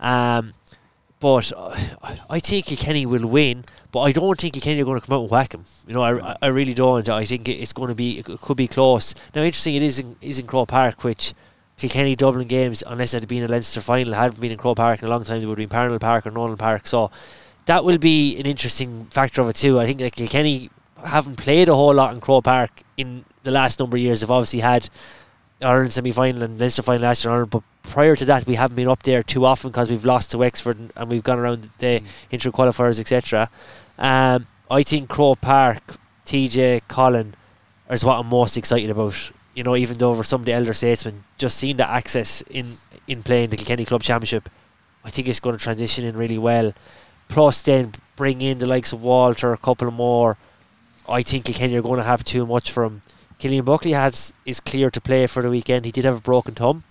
um, but I think Kilkenny will win. But I don't think Kilkenny are going to come out and whack them. You know, I, I really don't. I think it's going to be it could be close. Now, interesting, it is in, is in Croke Park, which Kilkenny Dublin games, unless it had been a Leinster final, hadn't been in Croke Park in a long time. They would have been Parnell Park or Nowlan Park. So that will be an interesting factor of it too. I think like Kilkenny haven't played a whole lot in Croke Park in the last number of years. They've obviously had Ireland semi final and Leinster final last year, Ireland, but prior to that, we haven't been up there too often because we've lost to Wexford and, we've gone around the inter qualifiers, etc. Um, I think Croke Park, TJ, Colin is what I'm most excited about. You know, even though over some of the elder statesmen, just seeing the access in in playing the Kilkenny Club Championship, I think it's going to transition in really well. Plus, then bring in the likes of Walter, a couple more. I think Kilkenny are going to have too much for him. Killian Buckley has is clear to play for the weekend. He did have a broken thumb,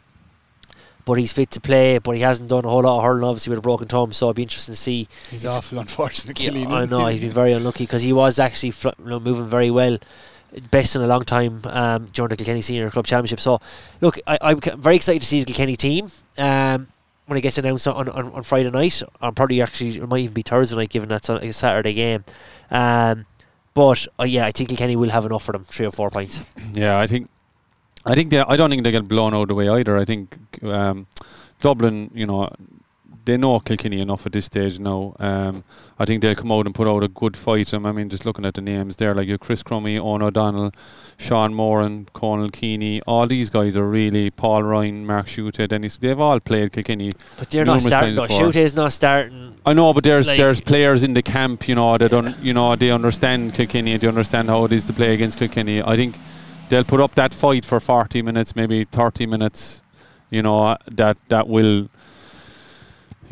but he's fit to play. But he hasn't done a whole lot of hurling, obviously, with a broken thumb. So it'd be interesting to see. He's awful unfortunate, Yeah, I know he? he's been very unlucky because he was actually fl- moving very well, best in a long time um, during the Kilkenny Senior Club Championship. So, look, I, I'm very excited to see the Kilkenny team um, when it gets announced on, on, on Friday night. I'm probably actually it might even be Thursday night, given that's a Saturday game. Um, but uh, yeah, I think Kilkenny will have enough for them, three or four points. (coughs) Yeah, I think, I think they. I don't think they get blown out of the way either. I think um, Dublin, you know, they know Kilkenny enough at this stage now. Um, I think they'll come out and put out a good fight. Um, I mean, just looking at the names there, like your Chris Crummey, Eoghan O'Donnell, Sean Moran, Conal Keaney, all these guys are really Paul Ryan, Mark Schutte, Dennis. They've all played Kilkenny. But they're not starting. No. Schutte is not starting. I know, but there's Like- there's players in the camp, you know, that un, you know they understand Kilkenny, they understand how it is to play against Kilkenny. I think they'll put up that fight for 40 minutes, maybe 30 minutes. You know that that will,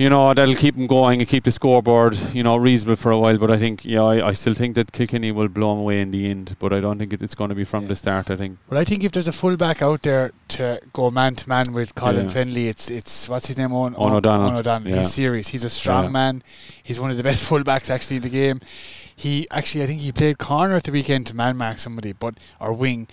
you know, that'll keep them going and keep the scoreboard, you know, reasonable for a while. But I think, yeah, I, I still think that Kilkenny will blow them away in the end. But I don't think it, it's going to be from the start. I think. Well, I think if there's a fullback out there to go man to man with Colin Yeah. Fennelly, it's it's what's his name? on O'Donnell. O'Donnell. Yeah. He's serious. He's a strong Yeah. man. He's one of the best (laughs) fullbacks actually in the game. He actually, I think he played corner at the weekend to man mark somebody, but or wing.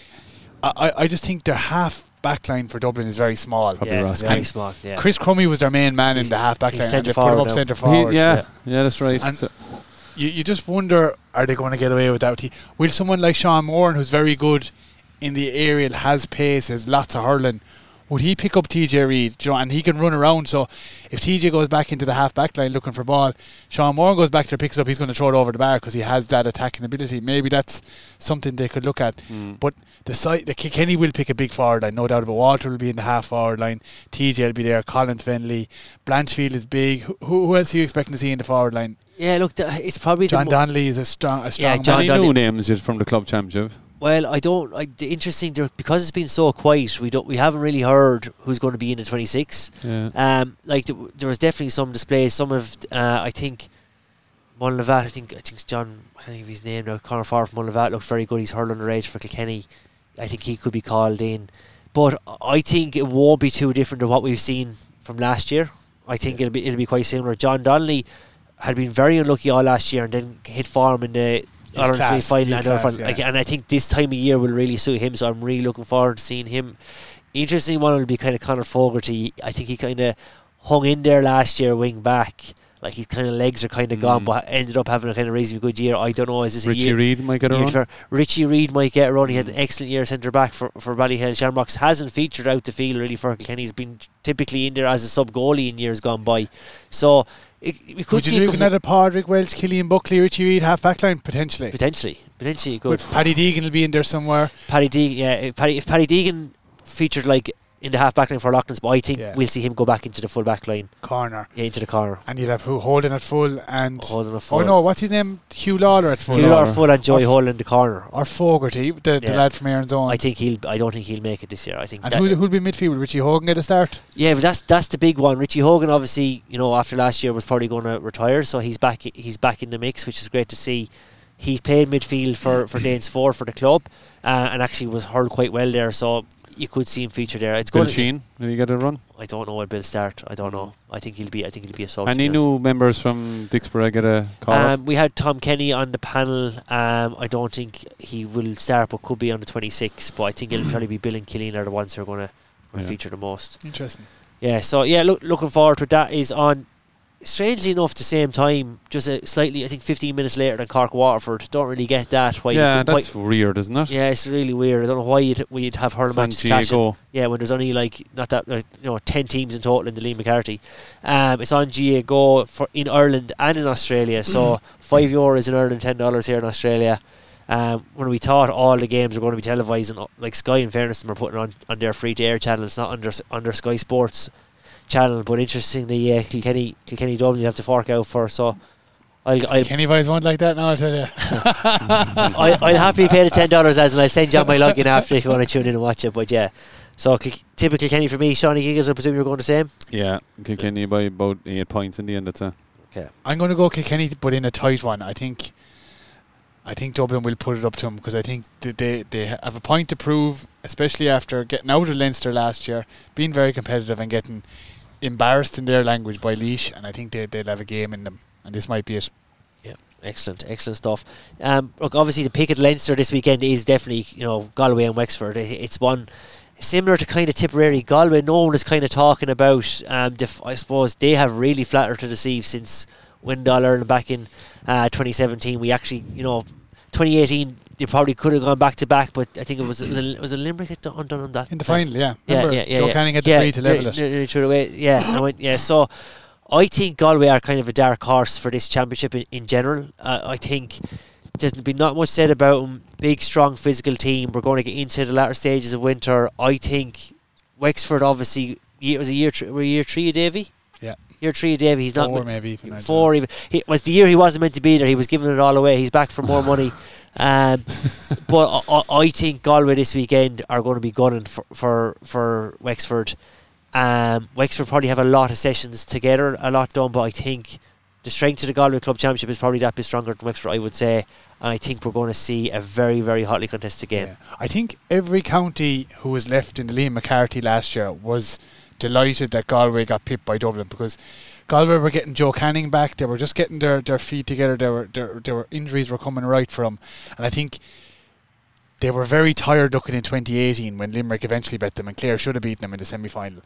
I I, just think their half back line for Dublin is very small. Probably yeah, Ross very small. Yeah. Chris Crummey was their main man He's- in the half back line, and centre they put him forward up now. centre He- forward. yeah, yeah, that's right. And- So- you, you just wonder are they going to get away with that? Will someone like Sean Moran, who's very good in the aerial, has pace, has lots of hurling. Would he pick up TJ Reid? Do You know, and he can run around. So if TJ goes back into the half back line looking for ball, Sean Moore goes back there, picks it up. He's going to throw it over the bar because he has that attacking ability. Maybe that's something they could look at. Mm. But the side, the Kilkenny will pick a big forward line, no doubt about. Walter will be in the half forward line. TJ will be there. Colin Fennelly, Blanchfield is big. Who, who else are you expecting to see in the forward line? Yeah, look, th- it's probably John the mo- Donnelly is a strong, a strong Yeah, John man. Any new names yet from the club championship? Well, I don't. I, the interesting because it's been so quiet. We don't. We haven't really heard who's going to be in the 26. Yeah. Um, like th- there was definitely some displays. Some of uh, I think Mullavat. I think I think John. I think of his name now. Connor Farr from Mullavat looked very good. He's hurled on the range for Kilkenny. I think he could be called in, but I think it won't be too different to what we've seen from last year. I think it'll be it'll be quite similar. John Donnelly had been very unlucky all last year and then hit form in the Ireland semi final and class, final. Yeah. and I think this time of year will really suit him. So I'm really looking forward to seeing him. Interesting one will be kind of Conor Fogarty. I think he kind of hung in there last year, wing back. Like his kind of legs are kind of gone, Mm. but ended up having a kind of reasonably good year. I don't know. Is this a Richie year? Reid might get a run. Richie Reid might get a run. He had an Mm. excellent year centre back for for Ballyhale. Shamrocks hasn't featured out the field really for Kilkenny. He's been typically in there as a sub goalie in years gone by. So it, we could Would you it look come at a Padraig Walsh, Killian Buckley, Richie Reid, half back line potentially? potentially, potentially. But Paddy Deegan will be in there somewhere. Paddy Deegan, yeah, if Paddy, if Paddy Deegan featured like in the half back line for Loughlin's, but I think Yeah. we'll see him go back into the full back line, Corner. yeah, into the corner. And you'll have who holding at full and Holden a oh full. no, what's his name? Huw Lawlor at full. Huw Lawlor full and Joey Or- Hull in the corner. Or Fogarty, the, the lad from Erin's Own. I think he'll. I don't think he'll make it this year. I think. and that- who, who'll be midfield? Richie Hogan get a start? Yeah, but that's that's the big one. Richie Hogan, obviously, you know, after last year was probably going to retire, so he's back. He's back in the mix, which is great to see. He played midfield for for (coughs) Danesfort for the club, uh, and actually was hurled quite well there. So you could see him feature there. It's Bill good. Sheen, did he get a run? I don't know what Bill start. I don't know. I think he'll be. I think he'll be a sub. Any to be honest. new members from Dicksboro get a call? Um, we had Tom Kenny on the panel. Um, I don't think he will start, but could be on the 26. But I think it'll (clears throat) probably be Bill and Killeen are the ones who are going to Yeah. feature the most. Interesting. Yeah, so yeah, look, looking forward to it. That is on, strangely enough, the same time, just a slightly, I think, 15 minutes later than Cork Waterford. Don't really get that. Why you yeah, why- that's weird, isn't it? yeah, it's really weird. I don't know why you'd, we'd have San matches clashing. Yeah, when there's only like not that like, you know ten teams in total in the Liam McCarthy. Um, it's on GAA Go for in Ireland and in Australia. So (clears throat) five euros in Ireland, ten dollars here in Australia. Um, when we thought all the games were going to be televised, and like Sky, in fairness, them are putting on on their free to air channel. It's not under under Sky Sports channel, but interestingly, yeah, Kilkenny Kilkenny Dublin you have to fork out for. So I'll I'll, Kenny boys won't like that now, I tell you. (laughs) I, I'll happily pay the ten dollars as, and I'll send you my login after if you want to tune in and watch it. But yeah, so Kil- typical Kenny for me, Shawnee Giggles. I presume you're going the same. Yeah, Kilkenny by about eight points in the end. That's I'm going to go Kilkenny, but in a tight one. I think. I think Dublin will put it up to them because I think that they they have a point to prove, especially after getting out of Leinster last year, being very competitive and getting embarrassed in their language by Laois, and I think they they'll have a game in them, and this might be it. Yeah, excellent, excellent stuff. Um, look, obviously the pick at Leinster this weekend is definitely you know Galway and Wexford. It's one similar to kind of Tipperary. Galway, no one is kind of talking about. Um, def- I suppose they have really flattered to deceive since All Ireland back in uh, 2017. We actually, you know, 2018 they probably could have gone back to back, but I think it was it was a, was a Limerick had done done on that In the final, yeah. Yeah, Remember, yeah, yeah. Joe yeah. Canning had the yeah, free to level yeah, it. yeah, threw it away. Yeah, I went, yeah. So I think Galway are kind of a dark horse for this championship in, in general. Uh, I think there's been not much said about them. Big, strong, physical team. We're going to get into the latter stages of winter. I think Wexford obviously it was a year th- were year three of Davy. Yeah. Year three of Davy. He's not Four maybe even. Four even. It was the year he wasn't meant to be there. He was giving it all away. He's back for more money. (sighs) (laughs) Um, (laughs) but I, I- think Galway this weekend are going to be gunning for for, for Wexford. Um, Wexford probably have a lot of sessions together, a lot done. But I think the strength of the Galway Club Championship is probably that bit stronger than Wexford. I would say. And I think we're going to see a very very hotly contested game. Yeah. I think every county who was left in the Liam McCarthy last year was delighted that Galway got pipped by Dublin because Galway were getting Joe Canning back. They were just getting their, their feet together. There were their, their injuries were coming right for them, and I think they were very tired looking in 2018 when Limerick eventually bet them, and Clare should have beaten them in the semi final.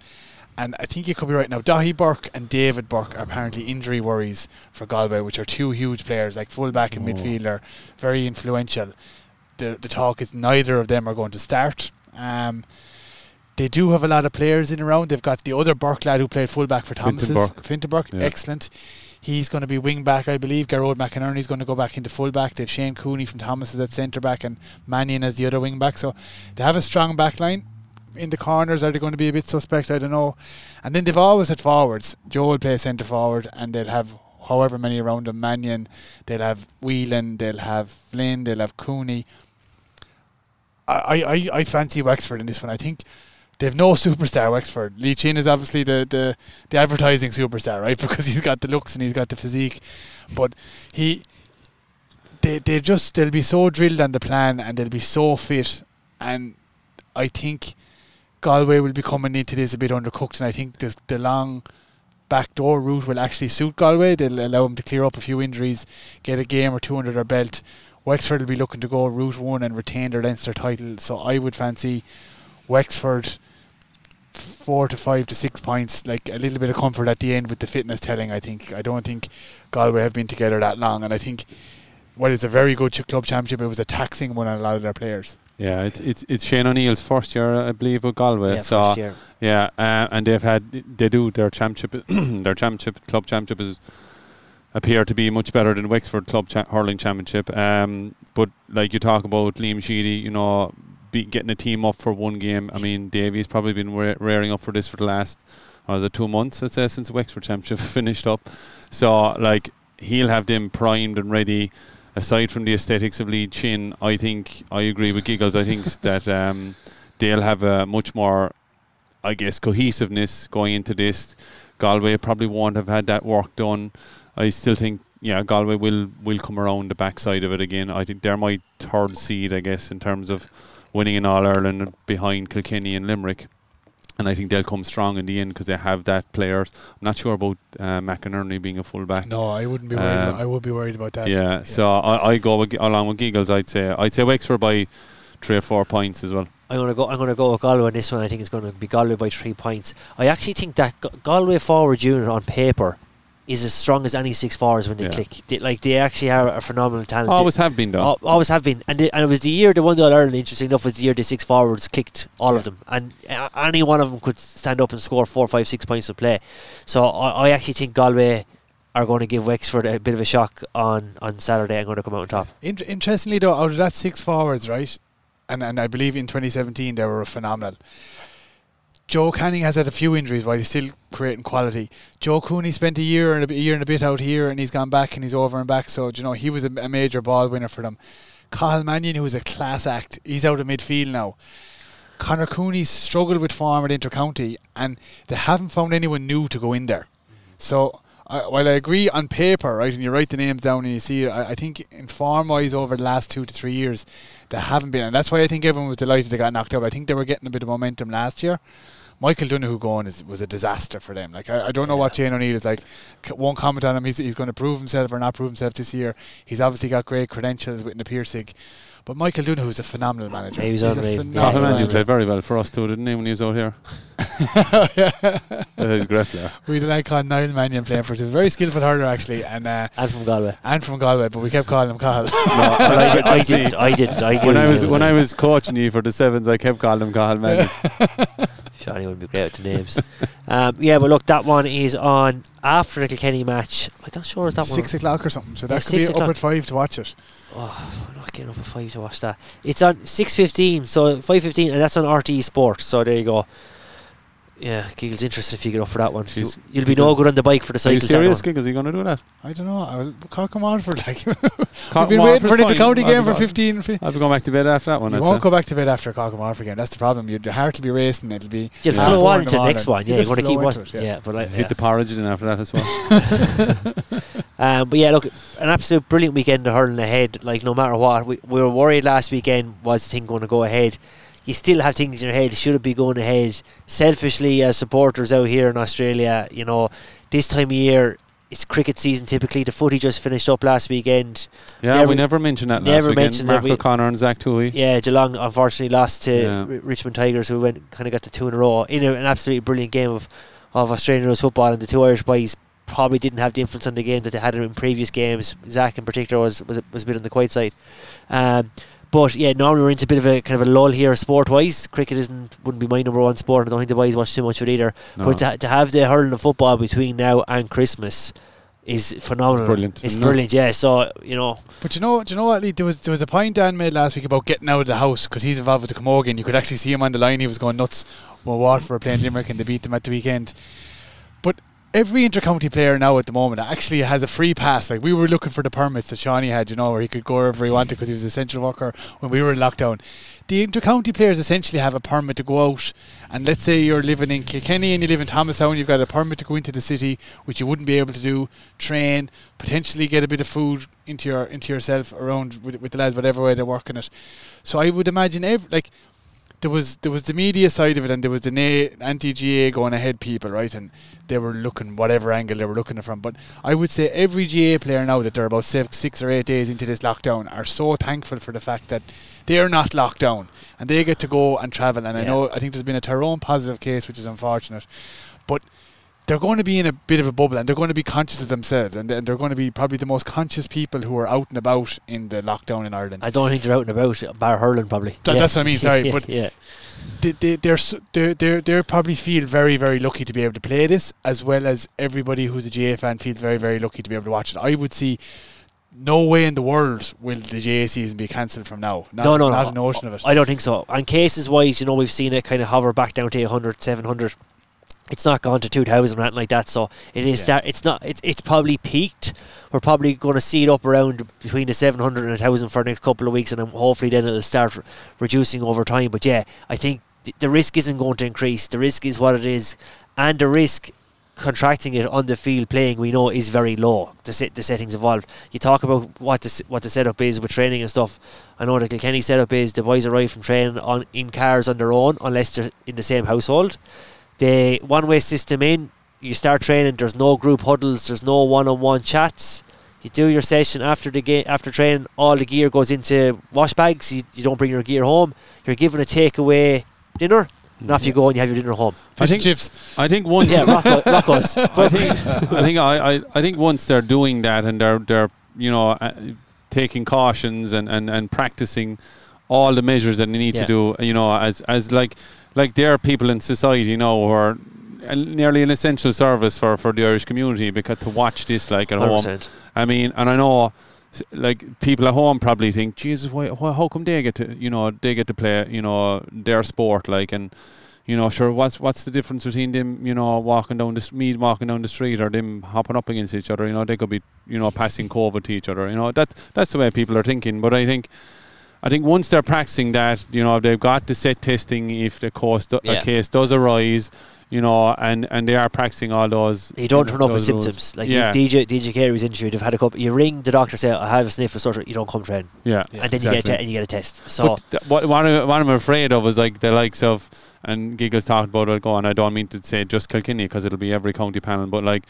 And I think you could be right now. Daithí Burke and David Burke are apparently injury worries for Galway, which are two huge players, like fullback and Oh. midfielder, very influential the the talk is neither of them are going to start. Um, they do have a lot of players in around. They've got the other Burke lad who played fullback for Thomas's, Fintan Yeah. excellent. He's going to be wing back, I believe. Gearóid McInerney's going to go back into fullback. They've Shane Cooney from Thomas's at centre back and Mannion as the other wing back. So they have a strong back line. In the corners, are they going to be a bit suspect? I don't know. And then they've always had forwards. Joe will play centre forward, and they'll have however many around them. Mannion, they'll have Whelan, they'll have Flynn, they'll have Cooney. I, I, I fancy Wexford in this one. I think they've no superstar Wexford. Lee Chin is obviously the, the, the advertising superstar, right? (laughs) Because he's got the looks and he's got the physique. But he they they just they'll be so drilled on the plan and they'll be so fit and I think Galway will be coming into this a bit undercooked and I think the the long backdoor route will actually suit Galway. They'll allow them to clear up a few injuries, get a game or two under their belt. Wexford will be looking to go route one and retain their Leinster title. So I would fancy Wexford four to five to six points, like a little bit of comfort at the end with the fitness telling. I think I don't think Galway have been together that long, and I think well, it's a very good ch- club championship. It was a taxing one on a lot of their players. Yeah, it's it's it's Shane O'Neill's first year, I believe, with Galway. Yeah, so first year. yeah, uh, and they've had they do their championship, (clears throat) their championship club championship is appear to be much better than Wexford club cha- hurling championship. Um, but like you talk about Liam Sheedy, you know, be getting a team up for one game. I mean, Davy's probably been re- rearing up for this for the last, or it two months? I'd say since the Wexford championship (laughs) finished up. So like he'll have them primed and ready. Aside from the aesthetics of Lee Chin, I think I agree with Giggles. I think (laughs) that um, they'll have a much more, I guess, cohesiveness going into this. Galway probably won't have had that work done. I still think, yeah, Galway will will come around the backside of it again. I think they're my third seed, I guess, in terms of winning in All Ireland behind Kilkenny and Limerick. And I think they'll come strong in the end because they have that players. I'm not sure about uh, McInerney being a fullback. No, I wouldn't be worried. Um, about, I would be worried about that. Yeah, so I, I go with, along with Giggles. I'd say I'd say Wexford by three or four points as well. I'm gonna go. I'm gonna go with Galway on this one. I think it's going to be Galway by three points. I actually think that Galway forward unit on paper is as strong as any six forwards when they Yeah. click. They, like they actually are a phenomenal talent. Always have been though. Al- always have been, and, it, and it was the year they won the All Ireland. Interesting enough, was the year the six forwards clicked all of them, and uh, any one of them could stand up and score four, five, six points of play. So I, I actually think Galway are going to give Wexford a bit of a shock on on Saturday. I'm going to come out on top. In- interestingly, though, out of that six forwards, right, and and I believe in 2017 they were phenomenal. Joe Canning has had a few injuries while he's still creating quality. Joe Cooney spent a year and a, a year and a bit out here, and he's gone back and he's over and back. So you know he was a, a major ball winner for them. Cathal Mannion, who was a class act, he's out of midfield now. Conor Cooney struggled with form at Intercounty, and they haven't found anyone new to go in there. So I while I agree on paper, right, and you write the names down and you see, I, I think in form wise over the last two to three years, they haven't been, and that's why I think everyone was delighted they got knocked out. I think they were getting a bit of momentum last year. Michael Donoghue going is, was a disaster for them. Like I, I don't know what Shane O'Neill is like. C- won't comment on him. He's, he's going to prove himself or not prove himself this year. He's obviously got great credentials with the Piercing, but Michael Dunne, is a phenomenal manager. He was He's a unreal. phenomenal Cathal manager. played very well for us too, didn't he, when he was out here? yeah. (laughs) he's a great player. We had a lad called Niall Mannion playing for us. He was a very skillful hurler actually, and uh, And from Galway. and from Galway, but we kept calling him Cathal. But (laughs) I, did, I didn't. I didn't. I knew When I he was when I was coaching you for the sevens, I kept calling him Cathal Manzi. (laughs) Johnny would be great with the names. um, yeah, but look, that one is on after the Kilkenny match. I'm not sure is that six one. o'clock or something. So Yeah, that could be six up at five to watch it. Oh, I'm not getting up at five to watch that. It's on six fifteen, so five fifteen, and that's on RTE Sports. So there you go. Yeah, Giggle's interested if you get up for that one. You, Jeez. you'll be no good on the bike for the Are cycle. you serious, Gig? Is he going to do that? I don't know. I will cock him on for like. Cock (laughs) We've been him waiting off for is the county I'll game for go- 15. fi- I'll be going back to bed after that one. You I'd won't go back to bed after cock him off again. That's the problem. Your your heart will be racing. It'll be. You'll half flow on in to the the next one. Yeah, You you're to keep watching. into it, Yeah, but I, Hit the porridge then after that as well. (laughs) (laughs) Um, but yeah, look, an absolute brilliant weekend of hurling ahead. Like no matter what, we, we were worried last weekend was the thing going to go ahead. You still have things in your head. Should it be going ahead? Selfishly, as supporters out here in Australia, you know, this time of year it's cricket season. Typically, the footy just finished up last weekend. Yeah, Never- we never mentioned that never last mentioned that Mark we- O'Connor and Zach Toohey. Yeah, Geelong unfortunately lost to Yeah. R- Richmond Tigers, who went kind of got the two in a row in a, an absolutely brilliant game of of Australian rules football. And the two Irish boys probably didn't have the influence on the game that they had in previous games. Zach in particular was was a, was a bit on the quiet side. Um, But yeah, normally we're into a bit of a kind of a lull here, sport wise. Cricket isn't wouldn't be my number one sport. I don't think the boys watch too much of it either. No. But to, to have the hurling of football between now and Christmas is phenomenal. It's brilliant, It's isn't it? brilliant, yeah. So you know, But you know, do you know what? Lee? There was there was a point Dan made last week about getting out of the house because he's involved with the Camogie and You could actually see him on the line. He was going nuts when Waterford were playing Limerick and they beat them at the weekend. Every intercounty player now at the moment actually has a free pass. Like we were looking for the permits that Shawnee had, you know, where he could go wherever he wanted because he was an essential worker when we were in lockdown. The intercounty players essentially have a permit to go out. And let's say you're living in Kilkenny and you live in Thomastown, you've got a permit to go into the city, which you wouldn't be able to do. Train, potentially get a bit of food into your into yourself around with, with the lads, whatever way they're working it. So I would imagine every like there was there was the media side of it and there was the na- anti-GAA going ahead people, right? And they were looking whatever angle they were looking from. But I would say every GAA player now that they're about six, six or eight days into this lockdown are so thankful for the fact that they're not locked down and they get to go and travel. And I know I think there's been a Tyrone positive case, which is unfortunate, but. They're going to be in a bit of a bubble and they're going to be conscious of themselves and and they're going to be probably the most conscious people who are out and about in the lockdown in Ireland. I don't think they're out and about, bar hurling probably. That- Yeah. that's what I mean, sorry, yeah, (laughs) but- yeah. they, they, they're, they're, they're, they probably feel very, very lucky to be able to play this, as well as everybody who's a GAA fan feels very, very lucky to be able to watch it. I would see no way in the world will the GAA season be cancelled from now. Not, no, no, not no. a notion of it. I don't think so. And cases wise, you know, we've seen it kind of hover back down to 100, 700. It's not gone to 2,000 or anything like that. So it is Yeah. that. It's not. It's it's probably peaked. We're probably going to see it up around between the 700 and 1,000 for the next couple of weeks, and then hopefully then it'll start reducing over time. But yeah, I think th- the risk isn't going to increase. The risk is what it is, and the risk contracting it on the field playing we know is very low the set, the settings involved you talk about what the what the setup is with training and stuff I know the Kilkenny setup is the boys arrive from training on in cars on their own unless they're in the same household the one way system in you start training there's no group huddles there's no one-on-one chats. You do your session after the game after training all the gear goes into wash bags. You, you don't bring your gear home. You're given a takeaway dinner. And off you go and you have your dinner home. Fish I think- chips. I think once yeah Rocco, Rocco's (laughs) I think I think I, I, I think once they're doing that and they're they're you know uh, taking cautions and, and, and practicing all the measures that they need Yeah. to do you know as as like like there are people in society know who are uh, nearly an essential service for, for the Irish community because to watch this like at home 100%. I mean and I know like people at home probably think Jesus why, why how come they get to you know they get to play you know their sport like and you know, sure. What's what's the difference between them, you know, walking down the me walking down the street or them hopping up against each other? You know, they could be, you know, passing COVID to each other. You know, that that's the way people are thinking. But I think, I think once they're practicing that, you know, they've got the set testing if the case, do, Yeah. a case does arise, you know, and and they are practicing all those. You don't turn up with rules. symptoms. Like yeah, DJ DJ Carey's interviewed. They've had a couple. You ring the doctor, say I have a sniff or sort You don't come train, yeah, Yeah, and then you get a te- and you get a test. So th- what, what, I, what I'm afraid of is like the likes of, and Giggles talked about it Go on, I don't mean to say just Kilkenny because it'll be every county panel, but like,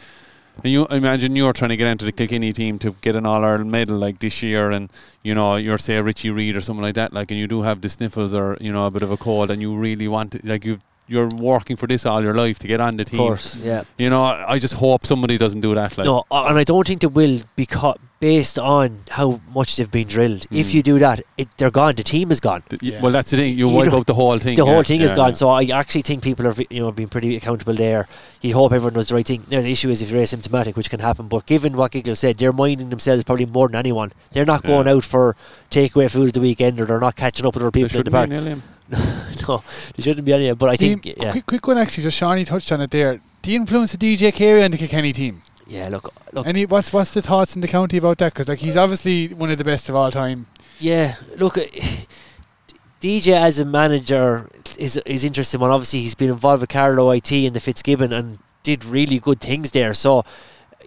and you imagine you're trying to get into the Kilkenny team to get an All Ireland medal like this year, and you know you're say Richie Reid or something like that, like, and you do have the sniffles or you know a bit of a cold, and you really want to, like you you're working for this all your life to get on the team. of course, yeah. You know, I just hope somebody doesn't do that. Like, no, and I don't think they will be because based on how much they've been drilled. If Mm. you do that, it, they're gone. The team is gone. th- y- Yeah. well, that's the thing. You, You wipe know, out the whole thing. the yeah, whole thing is yeah, gone. yeah. So I actually think people are you know being pretty accountable there. You hope everyone does the right thing. Now the issue is if you're asymptomatic, which can happen. But given what Giggle said, they're minding themselves probably more than anyone. They're not going Yeah. out for takeaway food at the weekend, or they're not catching up with other There people in the shouldn't be park. (laughs) an (laughs) alien. no, there shouldn't be any. But I think Team- yeah, quick, quick one actually. Just Shawnee touched on it there. The influence of DJ Carey on the Kilkenny team. yeah. Look, look. Any what's what's the thoughts in the county about that? Because like he's obviously one of the best of all time. Yeah, look, uh, (laughs) DJ as a manager is is interesting one. Obviously, he's been involved with Carlow IT and the Fitzgibbon and did really good things there. So,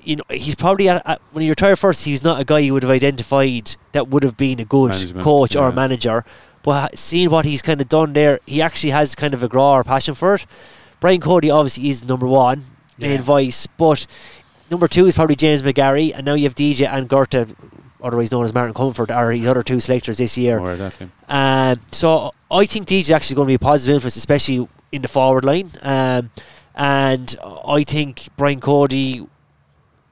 you know, he's probably at, at, when he retired first. He's not a guy you would have identified that would have been a good Management, coach or yeah. manager. But seeing what he's kind of done there, he actually has kind of a grá or passion for it. Brian Cody obviously is number one main Yeah. voice, but number two is probably James McGarry, and now you have DJ and Gerta, otherwise known as Martin Comerford, are his other two selectors this year. Or that thing. Um, so I think DJ is actually going to be a positive influence, especially in the forward line. Um, and I think Brian Cody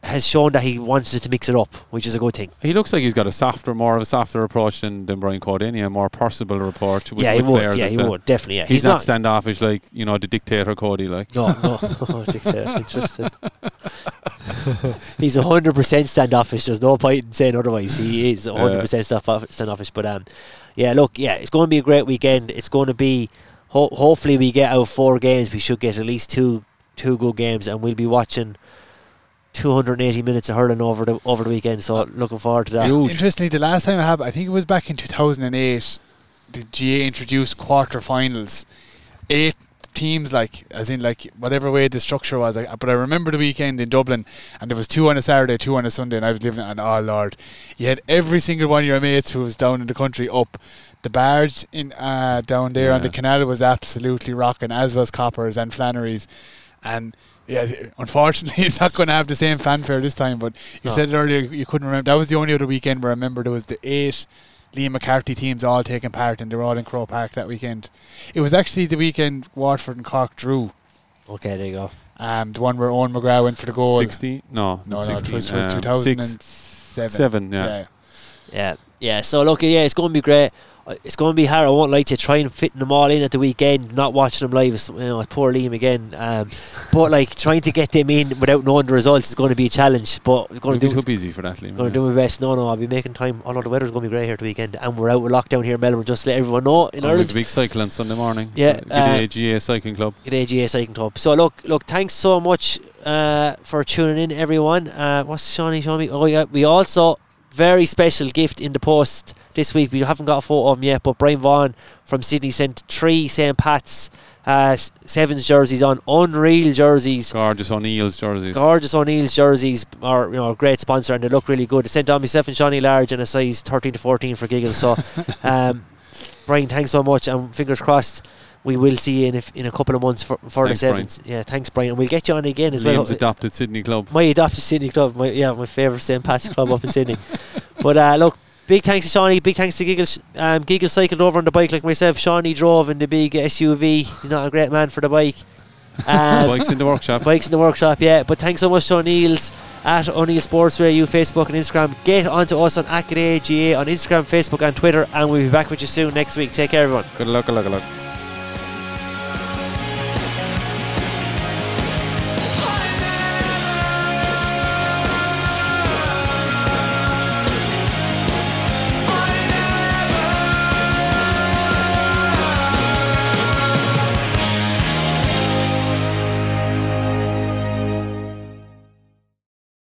has shown that he wanted to mix it up, which is a good thing. He looks like he's got a softer, more of a softer approach than, than Brian Cody, a more personable approach with, yeah, he would. Yeah, he say. would definitely. Yeah, He's, not, standoffish like you know the dictator Cody. Like No, no. (laughs) Dictator, Interesting. He's (laughs) hundred percent standoffish. There's no point in saying otherwise. He is hundred percent standoffish. But um, yeah, look, yeah, it's going to be a great weekend. It's going to be. Ho- hopefully, we get out four games. We should get at least two two good games, and we'll be watching. 280 minutes of hurling over the over the weekend, so looking forward to that. huge. Interestingly, the last time I had, I think it was back in 2008, the GAA introduced quarter-finals. Eight teams, like, as in, like, whatever way the structure was. Like, but I remember the weekend in Dublin, and there was two on a Saturday, two on a Sunday, and I was living it, and oh, Lord. You had every single one of your mates who was down in the country up. The barge in uh, down there on the canal was absolutely rocking, as was Coppers and Flannery's. And yeah, unfortunately, (laughs) it's not going to have the same fanfare this time. But you No. said it earlier, you couldn't remember. That was the only other weekend where I remember there was the eight Liam McCarthy teams all taking part, and they were all in Croke Park that weekend. It was actually the weekend Waterford and Cork drew. Okay, there you go. Um, the one where Eoin McGrath went for the goal. Sixty? No, No, not no, it was, it was um, 2007. six, seven. Yeah. yeah. Yeah, yeah. So look, yeah, it's going to be great. Uh, It's going to be hard. I won't like to try and fit them all in at the weekend. Not watching them live, is, you know, poor Liam again. Um, but like (laughs) trying to get them in without knowing the results is going to be a challenge. But we're going You'll to be do. too busy for that, Liam. Going yeah. to do my best. No, no, I'll be making time. Although the weather's going to be great here at the weekend, and we're out with lockdown here in Melbourne. Just to let everyone know in Oh, Ireland. big cycle on Sunday morning. Yeah, the uh, AGA Cycling Club. at AGA Cycling Club. So look, look, thanks so much uh, for tuning in, everyone. Uh, what's Shawnee showing me? Oh yeah, we also very special gift in the post this week. We haven't got a photo of him yet, but Brian Vaughan from Sydney sent three St Pat's uh, sevens jerseys on, unreal jerseys. Gorgeous O'Neill's jerseys. Gorgeous O'Neill's jerseys are you know a great sponsor and they look really good. They sent on myself and Shawnee large and a size 13 to 14 for giggles. So, (laughs) um, Brian, thanks so much and fingers crossed we will see you in a, in a couple of months for, for Thanks, the sevens. Yeah, thanks, Brian. And we'll get you on again as Liam's well. adopted Sydney club. My adopted Sydney club, my yeah, my favourite St. Pat's club up in Sydney. (laughs) But uh, look, big thanks to Shawnee, big thanks to Giggles. Um, Giggles cycled over on the bike like myself. Shawnee drove in the big SUV. He's not a great man for the bike. (laughs) Um, Bikes in the workshop. Bikes in the workshop, yeah. But thanks so much to O'Neill's at O'Neill Sports Radio, Facebook and Instagram. Get onto us on ACADA on Instagram, Facebook, and Twitter, and we'll be back with you soon next week. Take care, everyone. Good luck, good luck, good luck.